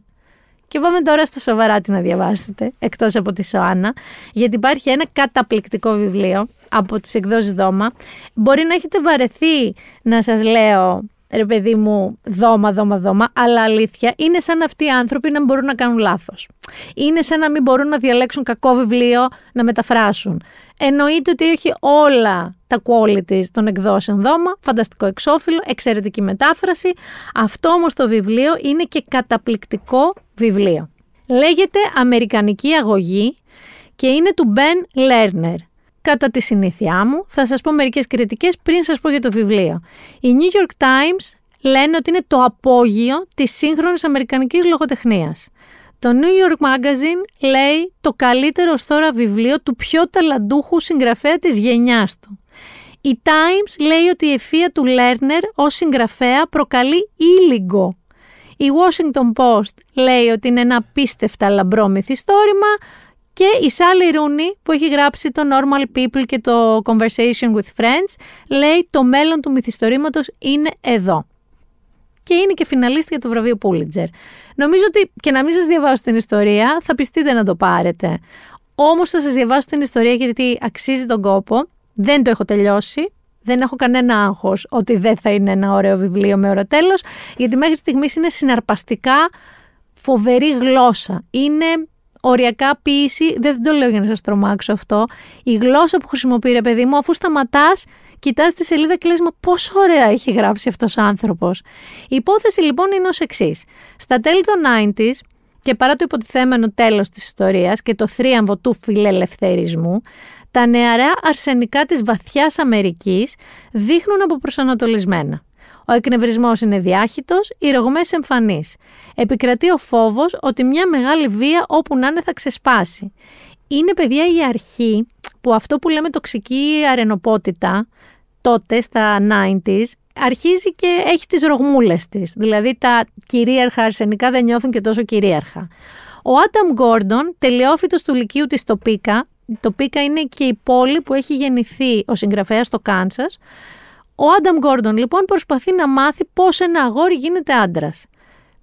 Και πάμε τώρα στα σοβαρά τι να διαβάσετε, εκτός από τη Σοάννα, γιατί υπάρχει ένα καταπληκτικό βιβλίο από τις εκδόσεις Δώμα. Μπορεί να έχετε βαρεθεί να σας λέω ρε παιδί μου, δώμα, δώμα, δώμα, αλλά αλήθεια είναι σαν αυτοί οι άνθρωποι να μην μπορούν να κάνουν λάθος. Είναι σαν να μην μπορούν να διαλέξουν κακό βιβλίο να μεταφράσουν. Εννοείται ότι έχει όλα τα qualities των εκδόσεων δώμα, φανταστικό εξώφυλλο, εξαιρετική μετάφραση. Αυτό όμως το βιβλίο είναι και καταπληκτικό βιβλίο. Λέγεται Αμερικανική Αγωγή και είναι του Ben Lerner κατά τη συνήθειά μου, θα σας πω μερικές κριτικές πριν σας πω για το βιβλίο. Οι New York Times λένε ότι είναι το απόγειο της σύγχρονης αμερικανικής λογοτεχνίας. Το New York Magazine λέει το καλύτερο ως τώρα βιβλίο του πιο ταλαντούχου συγγραφέα της γενιάς του. Η Times λέει ότι η ευφία του Lerner ως συγγραφέα προκαλεί ήλιγκο. Η Washington Post λέει ότι είναι ένα απίστευτα λαμπρό μυθιστόρημα, και η Σάλι Ρούνι που έχει γράψει το Normal People και το Conversation with Friends λέει το μέλλον του μυθιστορήματος είναι εδώ. Και είναι και φιναλίστη για το βραβείο Pulitzer. Νομίζω ότι και να μην σας διαβάσω την ιστορία θα πιστείτε να το πάρετε. Όμως θα σας διαβάσω την ιστορία γιατί αξίζει τον κόπο. Δεν το έχω τελειώσει. Δεν έχω κανένα άγχος ότι δεν θα είναι ένα ωραίο βιβλίο με ωραίο τέλος, γιατί μέχρι στιγμής είναι συναρπαστικά φοβερή γλώσσα. Είναι οριακά ποιήση, δεν το λέω για να σας τρομάξω αυτό, η γλώσσα που χρησιμοποιεί ρε παιδί μου, αφού σταματάς, κοιτάς τη σελίδα και λες, μα πόσο ωραία έχει γράψει αυτός ο άνθρωπος. Η υπόθεση λοιπόν είναι ως εξής. Στα τέλη των 90s, και παρά το υποτιθέμενο τέλος της ιστορίας και το θρίαμβο του φιλελευθερισμού, τα νεαρά αρσενικά της βαθιάς Αμερικής δείχνουν αποπροσανατολισμένα. Ο εκνευρισμός είναι διάχυτος, οι ρογμές εμφανείς. Επικρατεί ο φόβος ότι μια μεγάλη βία όπου να είναι θα ξεσπάσει. Είναι παιδιά η αρχή που αυτό που λέμε τοξική αρενοπότητα τότε στα 90s αρχίζει και έχει τις ρογμούλες της. Δηλαδή τα κυρίαρχα αρσενικά δεν νιώθουν και τόσο κυρίαρχα. Ο Άνταμ Γκόρντον, τελειόφυτος του Λυκείου της Τοπίκα, το Πίκα είναι και η πόλη που έχει γεννηθεί ο συγγραφέας στο Κάνσας, ο Άνταμ Γκόρντον λοιπόν προσπαθεί να μάθει πώς ένα αγόρι γίνεται άντρας.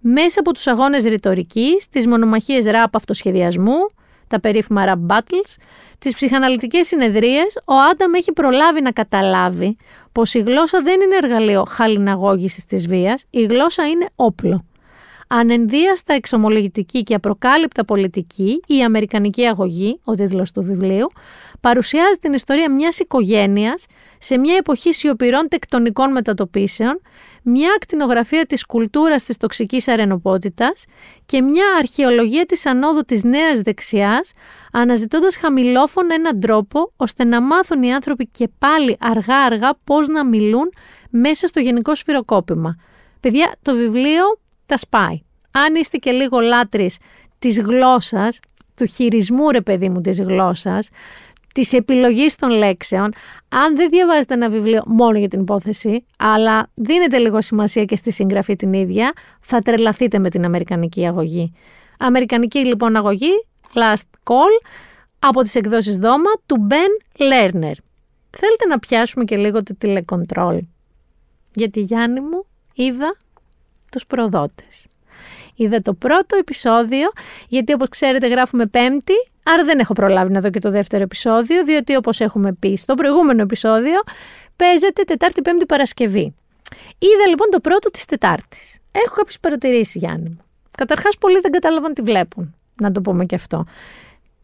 Μέσα από τους αγώνες ρητορικής, τις μονομαχίες ραπ αυτοσχεδιασμού, τα περίφημα rap battles, τις ψυχαναλυτικές συνεδρίες, ο Άνταμ έχει προλάβει να καταλάβει πως η γλώσσα δεν είναι εργαλείο χαλιναγώγησης της βίας, η γλώσσα είναι όπλο. Ανενδίαστα εξομολογητική και απροκάλυπτα πολιτική, η Αμερικανική αγωγή, ο τίτλος του βιβλίου, παρουσιάζει την ιστορία μιας οικογένειας σε μια εποχή σιωπηρών τεκτονικών μετατοπίσεων, μια ακτινογραφία της κουλτούρας της τοξικής αρενοπότητας και μια αρχαιολογία της ανόδου της νέας δεξιάς, αναζητώντας χαμηλόφωνα έναν τρόπο ώστε να μάθουν οι άνθρωποι και πάλι αργά-αργά πώς να μιλούν μέσα στο γενικό σφυροκόπημα. Παιδιά, το βιβλίο τα σπάει. Αν είστε και λίγο λάτρεις της γλώσσας, του χειρισμού ρε παιδί μου της γλώσσας, της επιλογής των λέξεων, αν δεν διαβάζετε ένα βιβλίο μόνο για την υπόθεση, αλλά δίνετε λίγο σημασία και στη συγγραφή την ίδια, θα τρελαθείτε με την Αμερικανική αγωγή. Αμερικανική λοιπόν αγωγή, Last Call, από τις εκδόσεις Δώμα, του Ben Lerner. Θέλετε να πιάσουμε και λίγο το τηλεκοντρόλ. Γιατί Γιάννη μου είδα τους προδότες. Είδα το πρώτο επεισόδιο, γιατί όπως ξέρετε γράφουμε πέμπτη, άρα δεν έχω προλάβει να δω και το δεύτερο επεισόδιο, διότι όπως έχουμε πει στο προηγούμενο επεισόδιο, παίζεται Τετάρτη, Πέμπτη, Παρασκευή. Είδα λοιπόν το πρώτο της Τετάρτης. Έχω κάποιες παρατηρήσεις, Γιάννη μου. Καταρχάς, πολλοί δεν κατάλαβαν τι βλέπουν, να το πούμε και αυτό.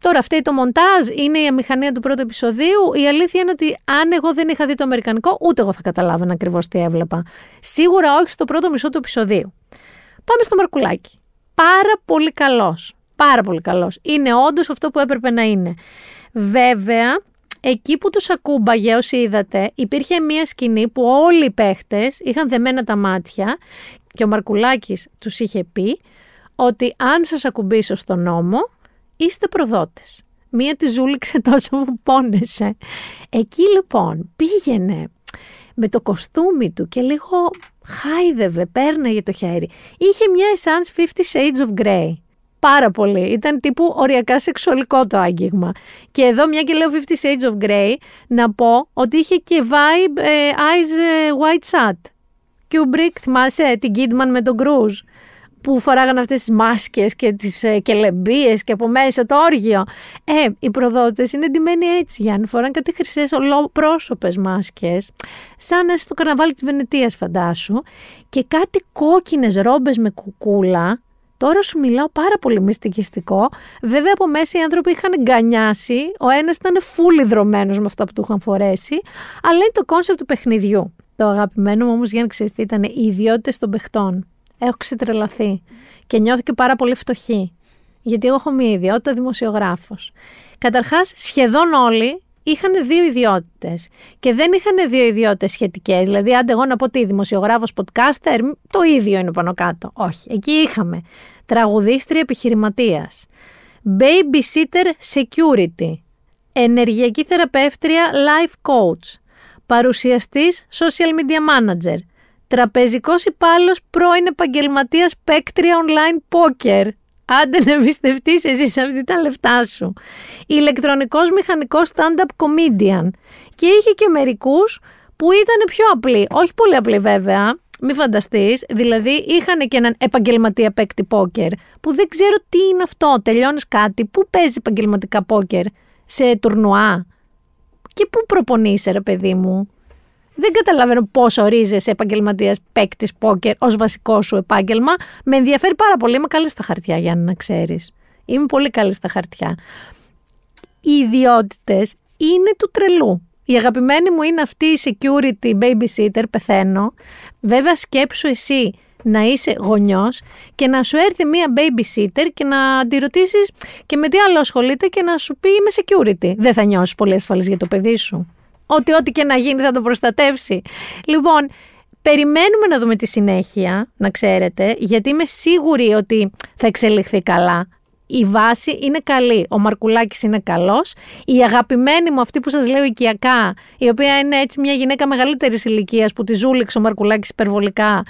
Τώρα, αυτή το μοντάζ είναι η αμηχανία του πρώτου επεισοδίου. Η αλήθεια είναι ότι αν εγώ δεν είχα δει το αμερικανικό, ούτε εγώ θα καταλάβαινα ακριβώς τι έβλεπα. Σίγουρα όχι στο πρώτο μισό του επεισοδίου. Πάμε στο Μαρκουλάκι. Πάρα πολύ καλός. Πάρα πολύ καλός. Είναι όντως αυτό που έπρεπε να είναι. Βέβαια, εκεί που τους ακούμπαγε, όσοι είδατε, υπήρχε μια σκηνή που όλοι οι παίχτες είχαν δεμένα τα μάτια και ο Μαρκουλάκης τους είχε πει ότι αν σας ακουμπήσω στον νόμο, είστε προδότες. Μία τη ζούληξε [LAUGHS] τόσο που πόνεσε. Εκεί λοιπόν πήγαινε με το κοστούμι του και λίγο χάιδευε, πέρναγε το χέρι. Είχε μια Essence 50 Shades of Grey. Πάρα πολύ. Ήταν τύπου οριακά σεξουαλικό το άγγιγμα. Και εδώ, μια και λέω 50 Shades of Grey, να πω ότι είχε και vibe ε, Eyes ε, White Shut. Kubrick, θυμάσαι την Kidman με τον Cruz που φοράγαν αυτές τις μάσκες και τις ε, κελεμπίες και από μέσα το όργιο. Ε, οι προδότες είναι εντυμένοι έτσι, Γιάννη. Φοράνε κάτι χρυσές ολοπρόσωπες μάσκες, σαν στο καρναβάλι της Βενετίας φαντάσου, και κάτι κόκκινες ρόμπες με κουκούλα, Τώρα σου μιλάω πάρα πολύ μυστικιστικό. Βέβαια από μέσα οι άνθρωποι είχαν γκανιάσει. Ο ένας ήταν φούλη δρομένο με αυτά που του είχαν φορέσει. Αλλά είναι το concept του παιχνιδιού. Το αγαπημένο μου όμως για να ξέρεις τι ήταν οι ιδιότητες των παιχτών έχω ξετρελαθεί και νιώθω και πάρα πολύ φτωχή. Γιατί εγώ έχω μία ιδιότητα δημοσιογράφος. Καταρχάς, σχεδόν όλοι είχαν δύο ιδιότητες. Και δεν είχαν δύο ιδιότητες σχετικές. Δηλαδή, άντε εγώ να πω ότι δημοσιογράφος podcaster, το ίδιο είναι πάνω κάτω. Όχι. Εκεί είχαμε τραγουδίστρια επιχειρηματίας. Babysitter security. Ενεργειακή θεραπεύτρια life coach. Παρουσιαστής social media manager Τραπεζικός υπάλληλος πρώην επαγγελματίας παίκτρια online poker. Άντε να εμπιστευτείς εσύ σε αυτή τα λεφτά σου. Ηλεκτρονικός μηχανικός stand-up comedian. Και είχε και μερικούς που ήταν πιο απλοί. Όχι πολύ απλοί βέβαια, μη φανταστείς. Δηλαδή, είχαν και έναν επαγγελματία παίκτη πόκερ, που δεν ξέρω τι είναι αυτό. Τελειώνεις κάτι, πού παίζει επαγγελματικά πόκερ, σε τουρνουά; Και πού προπονείσαι, ρε παιδί μου; Δεν καταλαβαίνω πώ ορίζεσαι επαγγελματίας παίκτης πόκερ ως βασικό σου επάγγελμα. Με ενδιαφέρει πάρα πολύ. Είμαι καλή στα χαρτιά, Γιάννη, να ξέρεις. Είμαι πολύ καλή στα χαρτιά. Οι ιδιότητες είναι του τρελού. Η αγαπημένη μου είναι αυτή η security babysitter, πεθαίνω. Βέβαια, σκέψου εσύ να είσαι γονιός και να σου έρθει μία babysitter και να τη ρωτήσει και με τι άλλο ασχολείται και να σου πει είμαι security. Δεν θα νιώσεις πολύ ασφαλής για το παιδί σου ότι ό,τι και να γίνει θα το προστατεύσει. Λοιπόν, περιμένουμε να δούμε τη συνέχεια, να ξέρετε, γιατί είμαι σίγουρη ότι θα εξελιχθεί καλά. Η βάση είναι καλή. Ο Μαρκουλάκης είναι καλός. Η αγαπημένη μου, αυτή που σας λέω οικιακά, η οποία είναι έτσι μια γυναίκα μεγαλύτερης ηλικίας που τη ζούληξε ο Μαρκουλάκης υπερβολικά,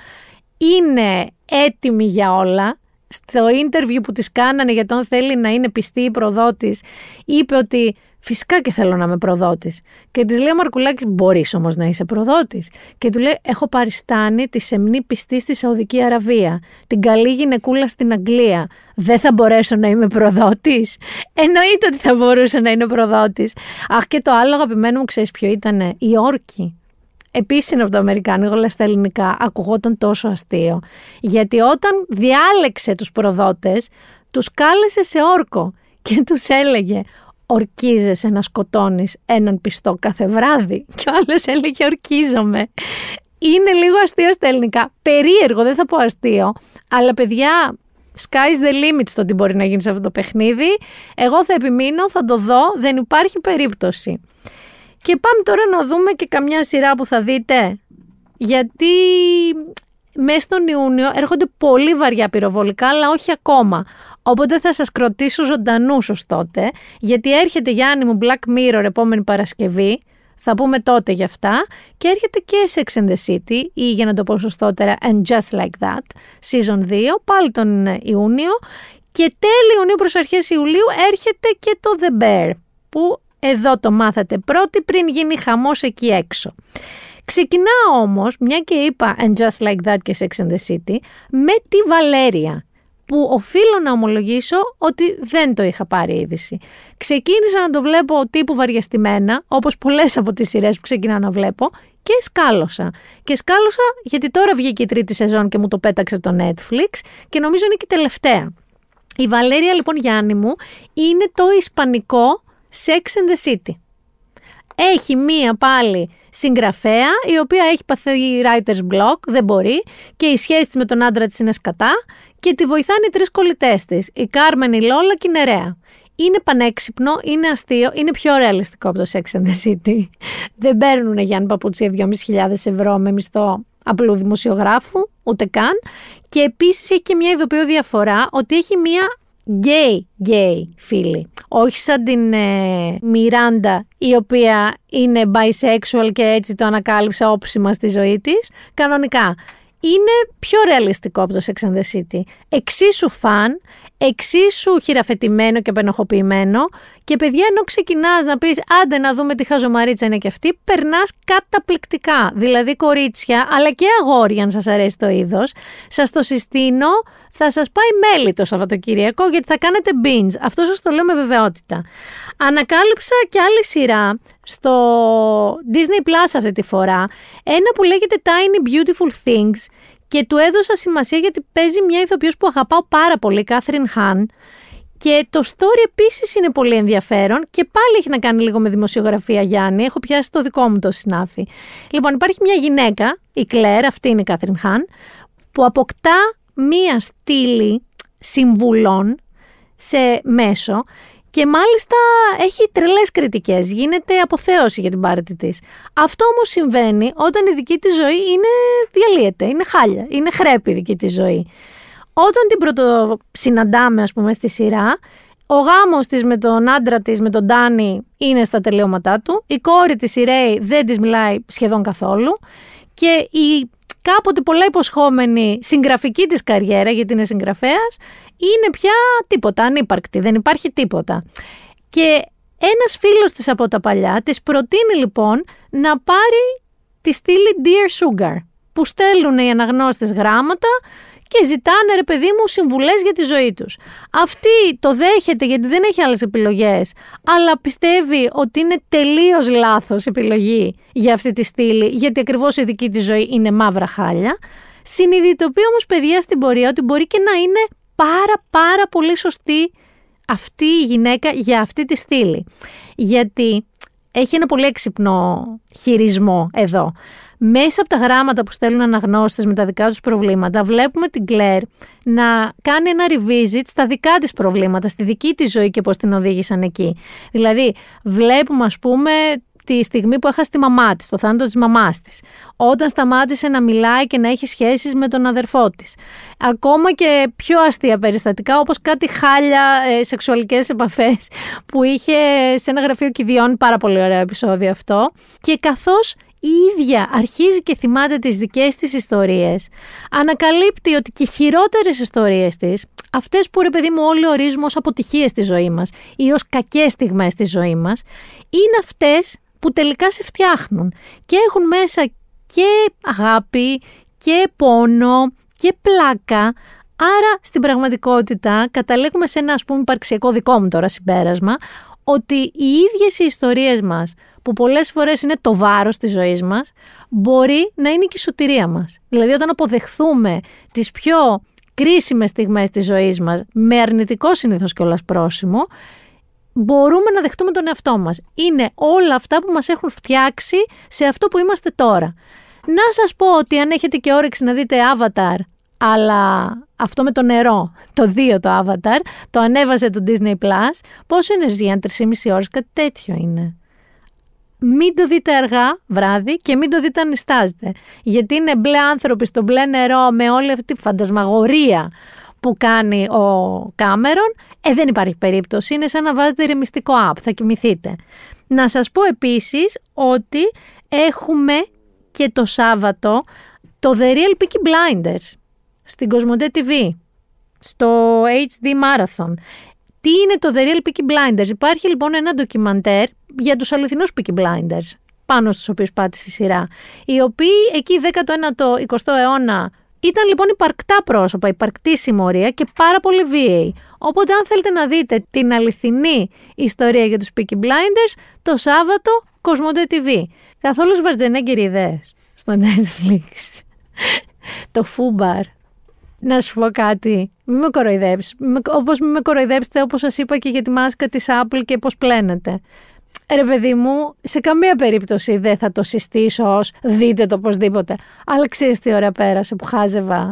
είναι έτοιμη για όλα. Στο ίντερβιου που της κάνανε για τον θέλει να είναι πιστή η προδότης, είπε ότι Φυσικά και θέλω να είμαι προδότης. Και της λέει ο Μαρκουλάκης: Μπορείς όμως να είσαι προδότης. Και του λέει: Έχω παριστάνει τη σεμνή πιστή στη Σαουδική Αραβία, την καλή γυναικούλα στην Αγγλία. Δεν θα μπορέσω να είμαι προδότης. Εννοείται ότι θα μπορούσε να είναι προδότης. Αχ, και το άλλο αγαπημένο μου, ξέρεις ποιο ήταν, η όρκη. Επίσης είναι από το Αμερικάνικο, αλλά στα ελληνικά, ακουγόταν τόσο αστείο. Γιατί όταν διάλεξε τους προδότες, τους κάλεσε σε όρκο και τους έλεγε ορκίζεσαι να σκοτώνεις έναν πιστό κάθε βράδυ. Και ο άλλος έλεγε ορκίζομαι. Είναι λίγο αστείο στα ελληνικά. Περίεργο, δεν θα πω αστείο. Αλλά παιδιά, sky's the limit στο τι μπορεί να γίνει σε αυτό το παιχνίδι. Εγώ θα επιμείνω, θα το δω, δεν υπάρχει περίπτωση. Και πάμε τώρα να δούμε και καμιά σειρά που θα δείτε. Γιατί μέσα στον Ιούνιο έρχονται πολύ βαριά πυροβολικά, αλλά όχι ακόμα. Οπότε θα σας κροτήσω ζωντανούς ως τότε, γιατί έρχεται Γιάννη μου Black Mirror επόμενη Παρασκευή, θα πούμε τότε γι' αυτά, και έρχεται και Sex and the City, ή για να το πω σωστότερα, And Just Like That, Season 2, πάλι τον Ιούνιο, και τέλη Ιουνίου προς αρχές Ιουλίου έρχεται και το The Bear, που εδώ το μάθατε πρώτη πριν γίνει χαμός εκεί έξω. Ξεκινάω όμως, μια και είπα And Just Like That και Sex and the City, με τη Βαλέρια που οφείλω να ομολογήσω ότι δεν το είχα πάρει είδηση. Ξεκίνησα να το βλέπω τύπου βαριαστημένα, όπως πολλές από τις σειρές που ξεκινάω να βλέπω, και σκάλωσα. Και σκάλωσα γιατί τώρα βγήκε η τρίτη σεζόν και μου το πέταξε το Netflix και νομίζω είναι και η τελευταία. Η Βαλέρια λοιπόν Γιάννη μου είναι το ισπανικό Sex and the City. Έχει μία πάλι συγγραφέα, η οποία έχει παθεί writer's block, δεν μπορεί, και η σχέση της με τον άντρα της είναι σκατά και τη βοηθάνε οι τρεις κολλητές της, η Κάρμεν, η Λόλα και η Νερέα. Είναι πανέξυπνο, είναι αστείο, είναι πιο ρεαλιστικό από το Sex and the City. Δεν παίρνουν Γιάννη Παπουτσία 2.500 ευρώ με μισθό απλού δημοσιογράφου, ούτε καν. Και επίσης έχει και μια ειδοποιό διαφορά ότι έχει μια gay gay φίλη. Όχι σαν την ε, Μιράντα η οποία είναι bisexual και έτσι το ανακάλυψε όψιμα στη ζωή της. Κανονικά. Είναι πιο ρεαλιστικό από το Sex and the City. Εξίσου fun, εξίσου χειραφετημένο και απενοχοποιημένο και παιδιά ενώ ξεκινάς να πεις άντε να δούμε τι χαζομαρίτσα είναι και αυτή, περνάς καταπληκτικά. Δηλαδή κορίτσια αλλά και αγόρια αν σας αρέσει το είδος, σας το συστήνω, θα σας πάει μέλη το Σαββατοκύριακο γιατί θα κάνετε binge. Αυτό σας το λέω με βεβαιότητα. Ανακάλυψα και άλλη σειρά στο Disney Plus αυτή τη φορά, ένα που λέγεται Tiny Beautiful Things και του έδωσα σημασία γιατί παίζει μια ηθοποιός που αγαπάω πάρα πολύ, Κάθριν Χάν. Και το story επίσης είναι πολύ ενδιαφέρον και πάλι έχει να κάνει λίγο με δημοσιογραφία Γιάννη. Έχω πιάσει το δικό μου το συνάφι. Λοιπόν, υπάρχει μια γυναίκα, η Κλέρ, αυτή είναι η Κάθριν Χάν, που αποκτά μία στήλη συμβουλών σε μέσο και μάλιστα έχει τρελές κριτικές, γίνεται αποθέωση για την πάρτη της. Αυτό όμως συμβαίνει όταν η δική της ζωή είναι διαλύεται, είναι χάλια, είναι χρέπη η δική της ζωή. Όταν την πρωτοσυναντάμε ας πούμε στη σειρά, ο γάμος της με τον άντρα της, με τον Ντάνι, είναι στα τελειώματά του. Η κόρη της, η Ρέι, δεν της μιλάει σχεδόν καθόλου. Και η κάποτε πολλά υποσχόμενη συγγραφική της καριέρα, γιατί είναι συγγραφέας, είναι πια τίποτα, ανύπαρκτη, δεν υπάρχει τίποτα. Και ένας φίλος της από τα παλιά της προτείνει λοιπόν να πάρει τη στήλη Dear Sugar, που στέλνουν οι αναγνώστες γράμματα και ζητάνε ρε παιδί μου συμβουλές για τη ζωή τους. Αυτή το δέχεται γιατί δεν έχει άλλες επιλογές, αλλά πιστεύει ότι είναι τελείως λάθος επιλογή για αυτή τη στήλη, γιατί ακριβώς η δική της ζωή είναι μαύρα χάλια. Συνειδητοποιεί όμως παιδιά στην πορεία ότι μπορεί και να είναι πάρα πάρα πολύ σωστή αυτή η γυναίκα για αυτή τη στήλη. Γιατί έχει ένα πολύ έξυπνο χειρισμό εδώ μέσα από τα γράμματα που στέλνουν αναγνώστες με τα δικά τους προβλήματα, βλέπουμε την Κλέρ να κάνει ένα revisit στα δικά της προβλήματα, στη δική της ζωή και πώς την οδήγησαν εκεί. Δηλαδή, βλέπουμε ας πούμε τη στιγμή που έχασε τη μαμά της, το θάνατο της μαμάς της. Όταν σταμάτησε να μιλάει και να έχει σχέσεις με τον αδερφό της. Ακόμα και πιο αστεία περιστατικά, όπως κάτι χάλια ε, σεξουαλικές επαφές που είχε σε ένα γραφείο κηδιών, πάρα πολύ ωραίο επεισόδιο αυτό. Και καθώς η ίδια αρχίζει και θυμάται τις δικές της ιστορίες, ανακαλύπτει ότι και οι χειρότερες ιστορίες της, αυτές που ρε παιδί μου όλοι ορίζουμε ως αποτυχίες στη ζωή μας ή ως κακές στιγμές στη ζωή μας, είναι αυτές που τελικά σε φτιάχνουν και έχουν μέσα και αγάπη και πόνο και πλάκα, Άρα στην πραγματικότητα καταλήγουμε σε ένα ας πούμε υπαρξιακό δικό μου τώρα συμπέρασμα ότι οι ίδιες οι ιστορίες μας, που πολλές φορές είναι το βάρος της ζωής μας, μπορεί να είναι και η σωτηρία μας. Δηλαδή όταν αποδεχθούμε τις πιο κρίσιμες στιγμές της ζωής μας, με αρνητικό συνήθως κιόλας πρόσημο, μπορούμε να δεχτούμε τον εαυτό μας. Είναι όλα αυτά που μας έχουν φτιάξει σε αυτό που είμαστε τώρα. Να σας πω ότι αν έχετε και όρεξη να δείτε Avatar, αλλά αυτό με το νερό, το 2 το Avatar, το ανέβασε το Disney Plus, πόσο είναι για 3,5 ώρες, κάτι τέτοιο είναι. Μην το δείτε αργά βράδυ και μην το δείτε αν νιστάζετε. Γιατί είναι μπλε άνθρωποι στο μπλε νερό με όλη αυτή τη φαντασμαγορία που κάνει ο Κάμερον, ε, δεν υπάρχει περίπτωση. Είναι σαν να βάζετε ρεμιστικό app, θα κοιμηθείτε. Να σας πω επίσης ότι έχουμε και το Σάββατο το The Real Peaky Blinders στην Κοσμοτέ TV, στο HD Marathon. Τι είναι το The Real Peaky Blinders; Υπάρχει λοιπόν ένα ντοκιμαντέρ για τους αληθινούς Peaky Blinders, πάνω στους οποίους πάτησε η σειρά, οι οποίοι εκεί 19ο, 20ο αιώνα ήταν λοιπόν υπαρκτά πρόσωπα, υπαρκτή συμμορία και πάρα πολύ βίαιοι. Οπότε αν θέλετε να δείτε την αληθινή ιστορία για τους Peaky Blinders, το Σάββατο Κοσμόντε TV. Καθόλους Βαρτζενέγκερ ιδέες στο Netflix. το Φούμπαρ. Να σου πω κάτι. Μην με κοροϊδέψεις. Όπως μην με κοροϊδέψετε, όπως σας είπα και για τη μάσκα της Apple και πώς πλένεται. Ρε παιδί μου, σε καμία περίπτωση δεν θα το συστήσω ως δείτε το οπωσδήποτε. Αλλά ξέρεις τι ώρα πέρασε που χάζευα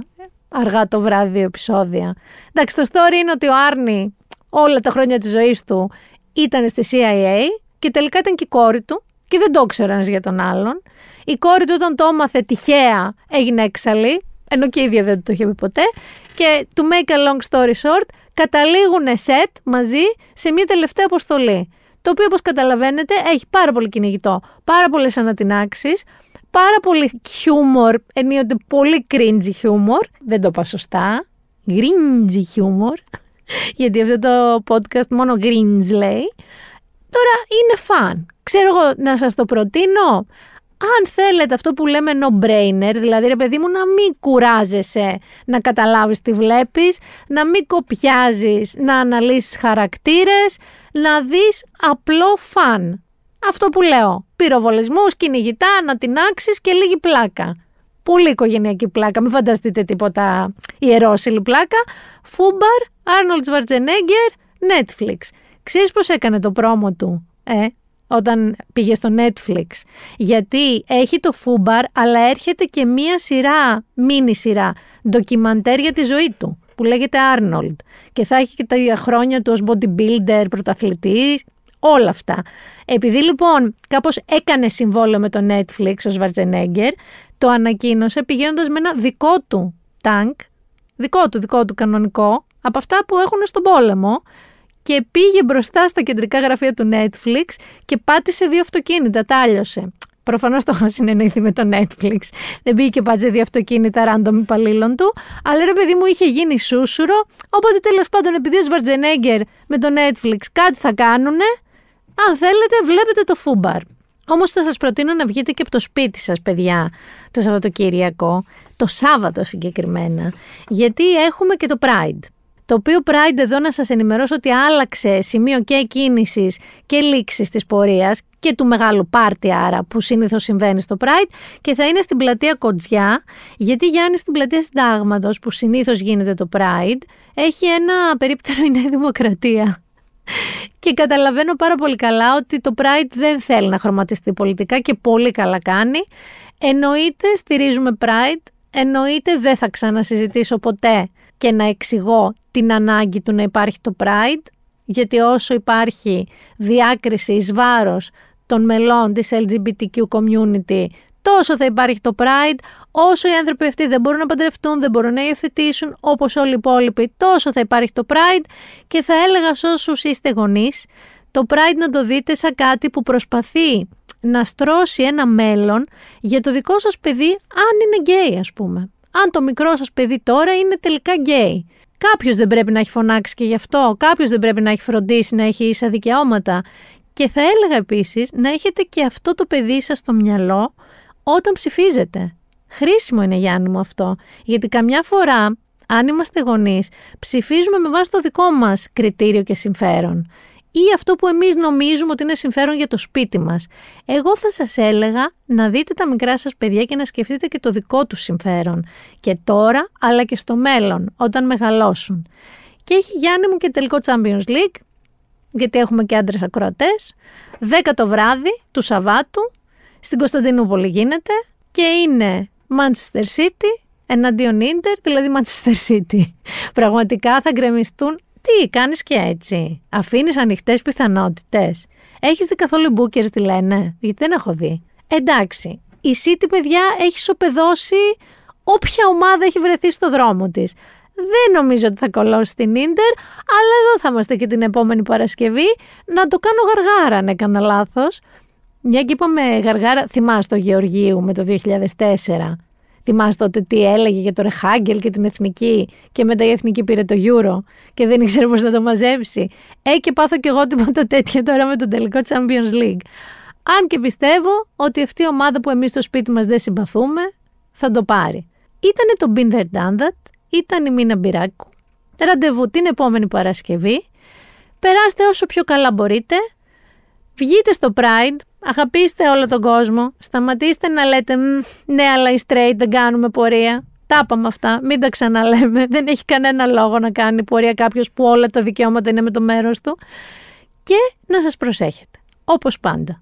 αργά το βράδυ δύο επεισόδια. Εντάξει, το story είναι ότι ο Άρνη όλα τα χρόνια της ζωής του ήταν στη CIA και τελικά ήταν και η κόρη του και δεν το ήξερε ένας για τον άλλον. Η κόρη του όταν το έμαθε τυχαία έγινε έξαλλη, ενώ και η ίδια δεν το είχε πει ποτέ. Και to make a long story short, καταλήγουν σετ μαζί σε μια τελευταία αποστολή το οποίο όπως καταλαβαίνετε έχει πάρα πολύ κυνηγητό, πάρα πολλές ανατινάξεις, πάρα πολύ χιούμορ, ενίοτε πολύ cringy χιούμορ, δεν το είπα σωστά, cringy χιούμορ, γιατί αυτό το podcast μόνο cringe λέει. Τώρα είναι φαν. Ξέρω εγώ να σας το προτείνω αν θέλετε αυτό που λέμε no-brainer, δηλαδή ρε παιδί μου να μην κουράζεσαι να καταλάβεις τι βλέπεις, να μην κοπιάζεις, να αναλύσεις χαρακτήρες, να δεις απλό φαν. Αυτό που λέω, πυροβολισμούς, κυνηγητά, ανατινάξεις και λίγη πλάκα. Πολύ οικογενειακή πλάκα, μην φανταστείτε τίποτα ιερόσυλη πλάκα. FUBAR, Arnold Schwarzenegger, Netflix. Ξέρεις πώς έκανε το promo του, ε, όταν πήγε στο Netflix. Γιατί έχει το FUBAR, αλλά έρχεται και μία σειρά, μίνι σειρά, ντοκιμαντέρ για τη ζωή του, που λέγεται Arnold. Και θα έχει και τα χρόνια του ως bodybuilder, πρωταθλητής, όλα αυτά. Επειδή λοιπόν κάπως έκανε συμβόλαιο με το Netflix ο Schwarzenegger, το ανακοίνωσε πηγαίνοντας με ένα δικό του τάγκ, δικό του, δικό του κανονικό, από αυτά που έχουν στον πόλεμο, και πήγε μπροστά στα κεντρικά γραφεία του Netflix και πάτησε δύο αυτοκίνητα, τα άλιωσε. Προφανώς το είχαν συνεννοηθεί με το Netflix. Δεν πήγε και πάτησε δύο αυτοκίνητα random υπαλλήλων του. Αλλά ρε παιδί μου είχε γίνει σούσουρο. Οπότε τέλος πάντων, επειδή ο Σβαρτζενέγκερ με το Netflix κάτι θα κάνουνε, αν θέλετε, βλέπετε το φούμπαρ. Όμως θα σας προτείνω να βγείτε και από το σπίτι σας, παιδιά, το Σαββατοκύριακο, το Σάββατο συγκεκριμένα, γιατί έχουμε και το Pride. Το οποίο Pride εδώ να σας ενημερώσω ότι άλλαξε σημείο και κίνησης και λήξης της πορείας και του μεγάλου πάρτι άρα που συνήθως συμβαίνει στο Pride και θα είναι στην πλατεία Κοτζιά γιατί Γιάννη στην πλατεία Συντάγματος που συνήθως γίνεται το Pride έχει ένα περίπτερο η Νέα Δημοκρατία. Και καταλαβαίνω πάρα πολύ καλά ότι το Pride δεν θέλει να χρωματιστεί πολιτικά και πολύ καλά κάνει. Εννοείται στηρίζουμε Pride, εννοείται δεν θα ξανασυζητήσω ποτέ και να εξηγώ την ανάγκη του να υπάρχει το Pride, γιατί όσο υπάρχει διάκριση εις βάρος των μελών της LGBTQ community, τόσο θα υπάρχει το Pride, όσο οι άνθρωποι αυτοί δεν μπορούν να παντρευτούν, δεν μπορούν να υιοθετήσουν, όπως όλοι οι υπόλοιποι, τόσο θα υπάρχει το Pride και θα έλεγα σε όσους είστε γονείς, το Pride να το δείτε σαν κάτι που προσπαθεί να στρώσει ένα μέλλον για το δικό σας παιδί αν είναι γκέι ας πούμε. Αν το μικρό σας παιδί τώρα είναι τελικά γκέι. Κάποιος δεν πρέπει να έχει φροντίσει και γι' αυτό. Κάποιος δεν πρέπει να έχει φροντίσει να έχει ίσα δικαιώματα. Και θα έλεγα επίσης να έχετε και αυτό το παιδί σας στο μυαλό όταν ψηφίζετε. Χρήσιμο είναι, Γιάννη μου, αυτό. Γιατί καμιά φορά, αν είμαστε γονείς, ψηφίζουμε με βάση το δικό μας κριτήριο και συμφέρον. Ή αυτό που εμείς νομίζουμε ότι είναι συμφέρον για το σπίτι μας. Εγώ θα σας έλεγα να δείτε τα μικρά σας παιδιά και να σκεφτείτε και το δικό τους συμφέρον. Και τώρα, αλλά και στο μέλλον, όταν μεγαλώσουν. Και έχει Γιάννη μου και τελικό Champions League, γιατί έχουμε και άντρες ακροατές. 10 το βράδυ του Σαββάτου, στην Κωνσταντινούπολη γίνεται και είναι Manchester City εναντίον Ίντερ, δηλαδή Manchester City. [LAUGHS] Πραγματικά θα γκρεμιστούν. Τι, κάνεις και έτσι. Αφήνεις ανοιχτές πιθανότητες. Έχεις δει καθόλου μπούκερ τι λένε, γιατί δεν έχω δει. Εντάξει, η City, παιδιά, έχει σοπεδώσει όποια ομάδα έχει βρεθεί στο δρόμο της. Δεν νομίζω ότι θα κολώσει την Ίντερ, αλλά εδώ θα είμαστε και την επόμενη Παρασκευή. Να το κάνω γαργάρα αν έκανα λάθος. Μια και είπαμε γαργάρα, θυμάσαι το Γεωργίου με το 2004 Θυμάστε τότε τι έλεγε για το Ρεχάγκελ και την εθνική και μετά η εθνική πήρε το Euro και δεν ήξερε πώς να το μαζέψει. Ε και πάθω κι εγώ τίποτα τέτοια τώρα με το τελικό Champions League. Αν και πιστεύω ότι αυτή η ομάδα που εμείς στο σπίτι μας δεν συμπαθούμε θα το πάρει. Ήτανε το Been There Done That, ήταν η Μίνα Μπυράκου. Ραντεβού την επόμενη Παρασκευή. Περάστε όσο πιο καλά μπορείτε. Βγείτε στο Pride, Αγαπήστε όλο τον κόσμο. Σταματήστε να λέτε ναι, αλλά οι straight δεν κάνουμε πορεία. Τα είπαμε αυτά. Μην τα ξαναλέμε. Δεν έχει κανένα λόγο να κάνει πορεία κάποιος που όλα τα δικαιώματα είναι με το μέρος του. Και να σας προσέχετε. Όπως πάντα.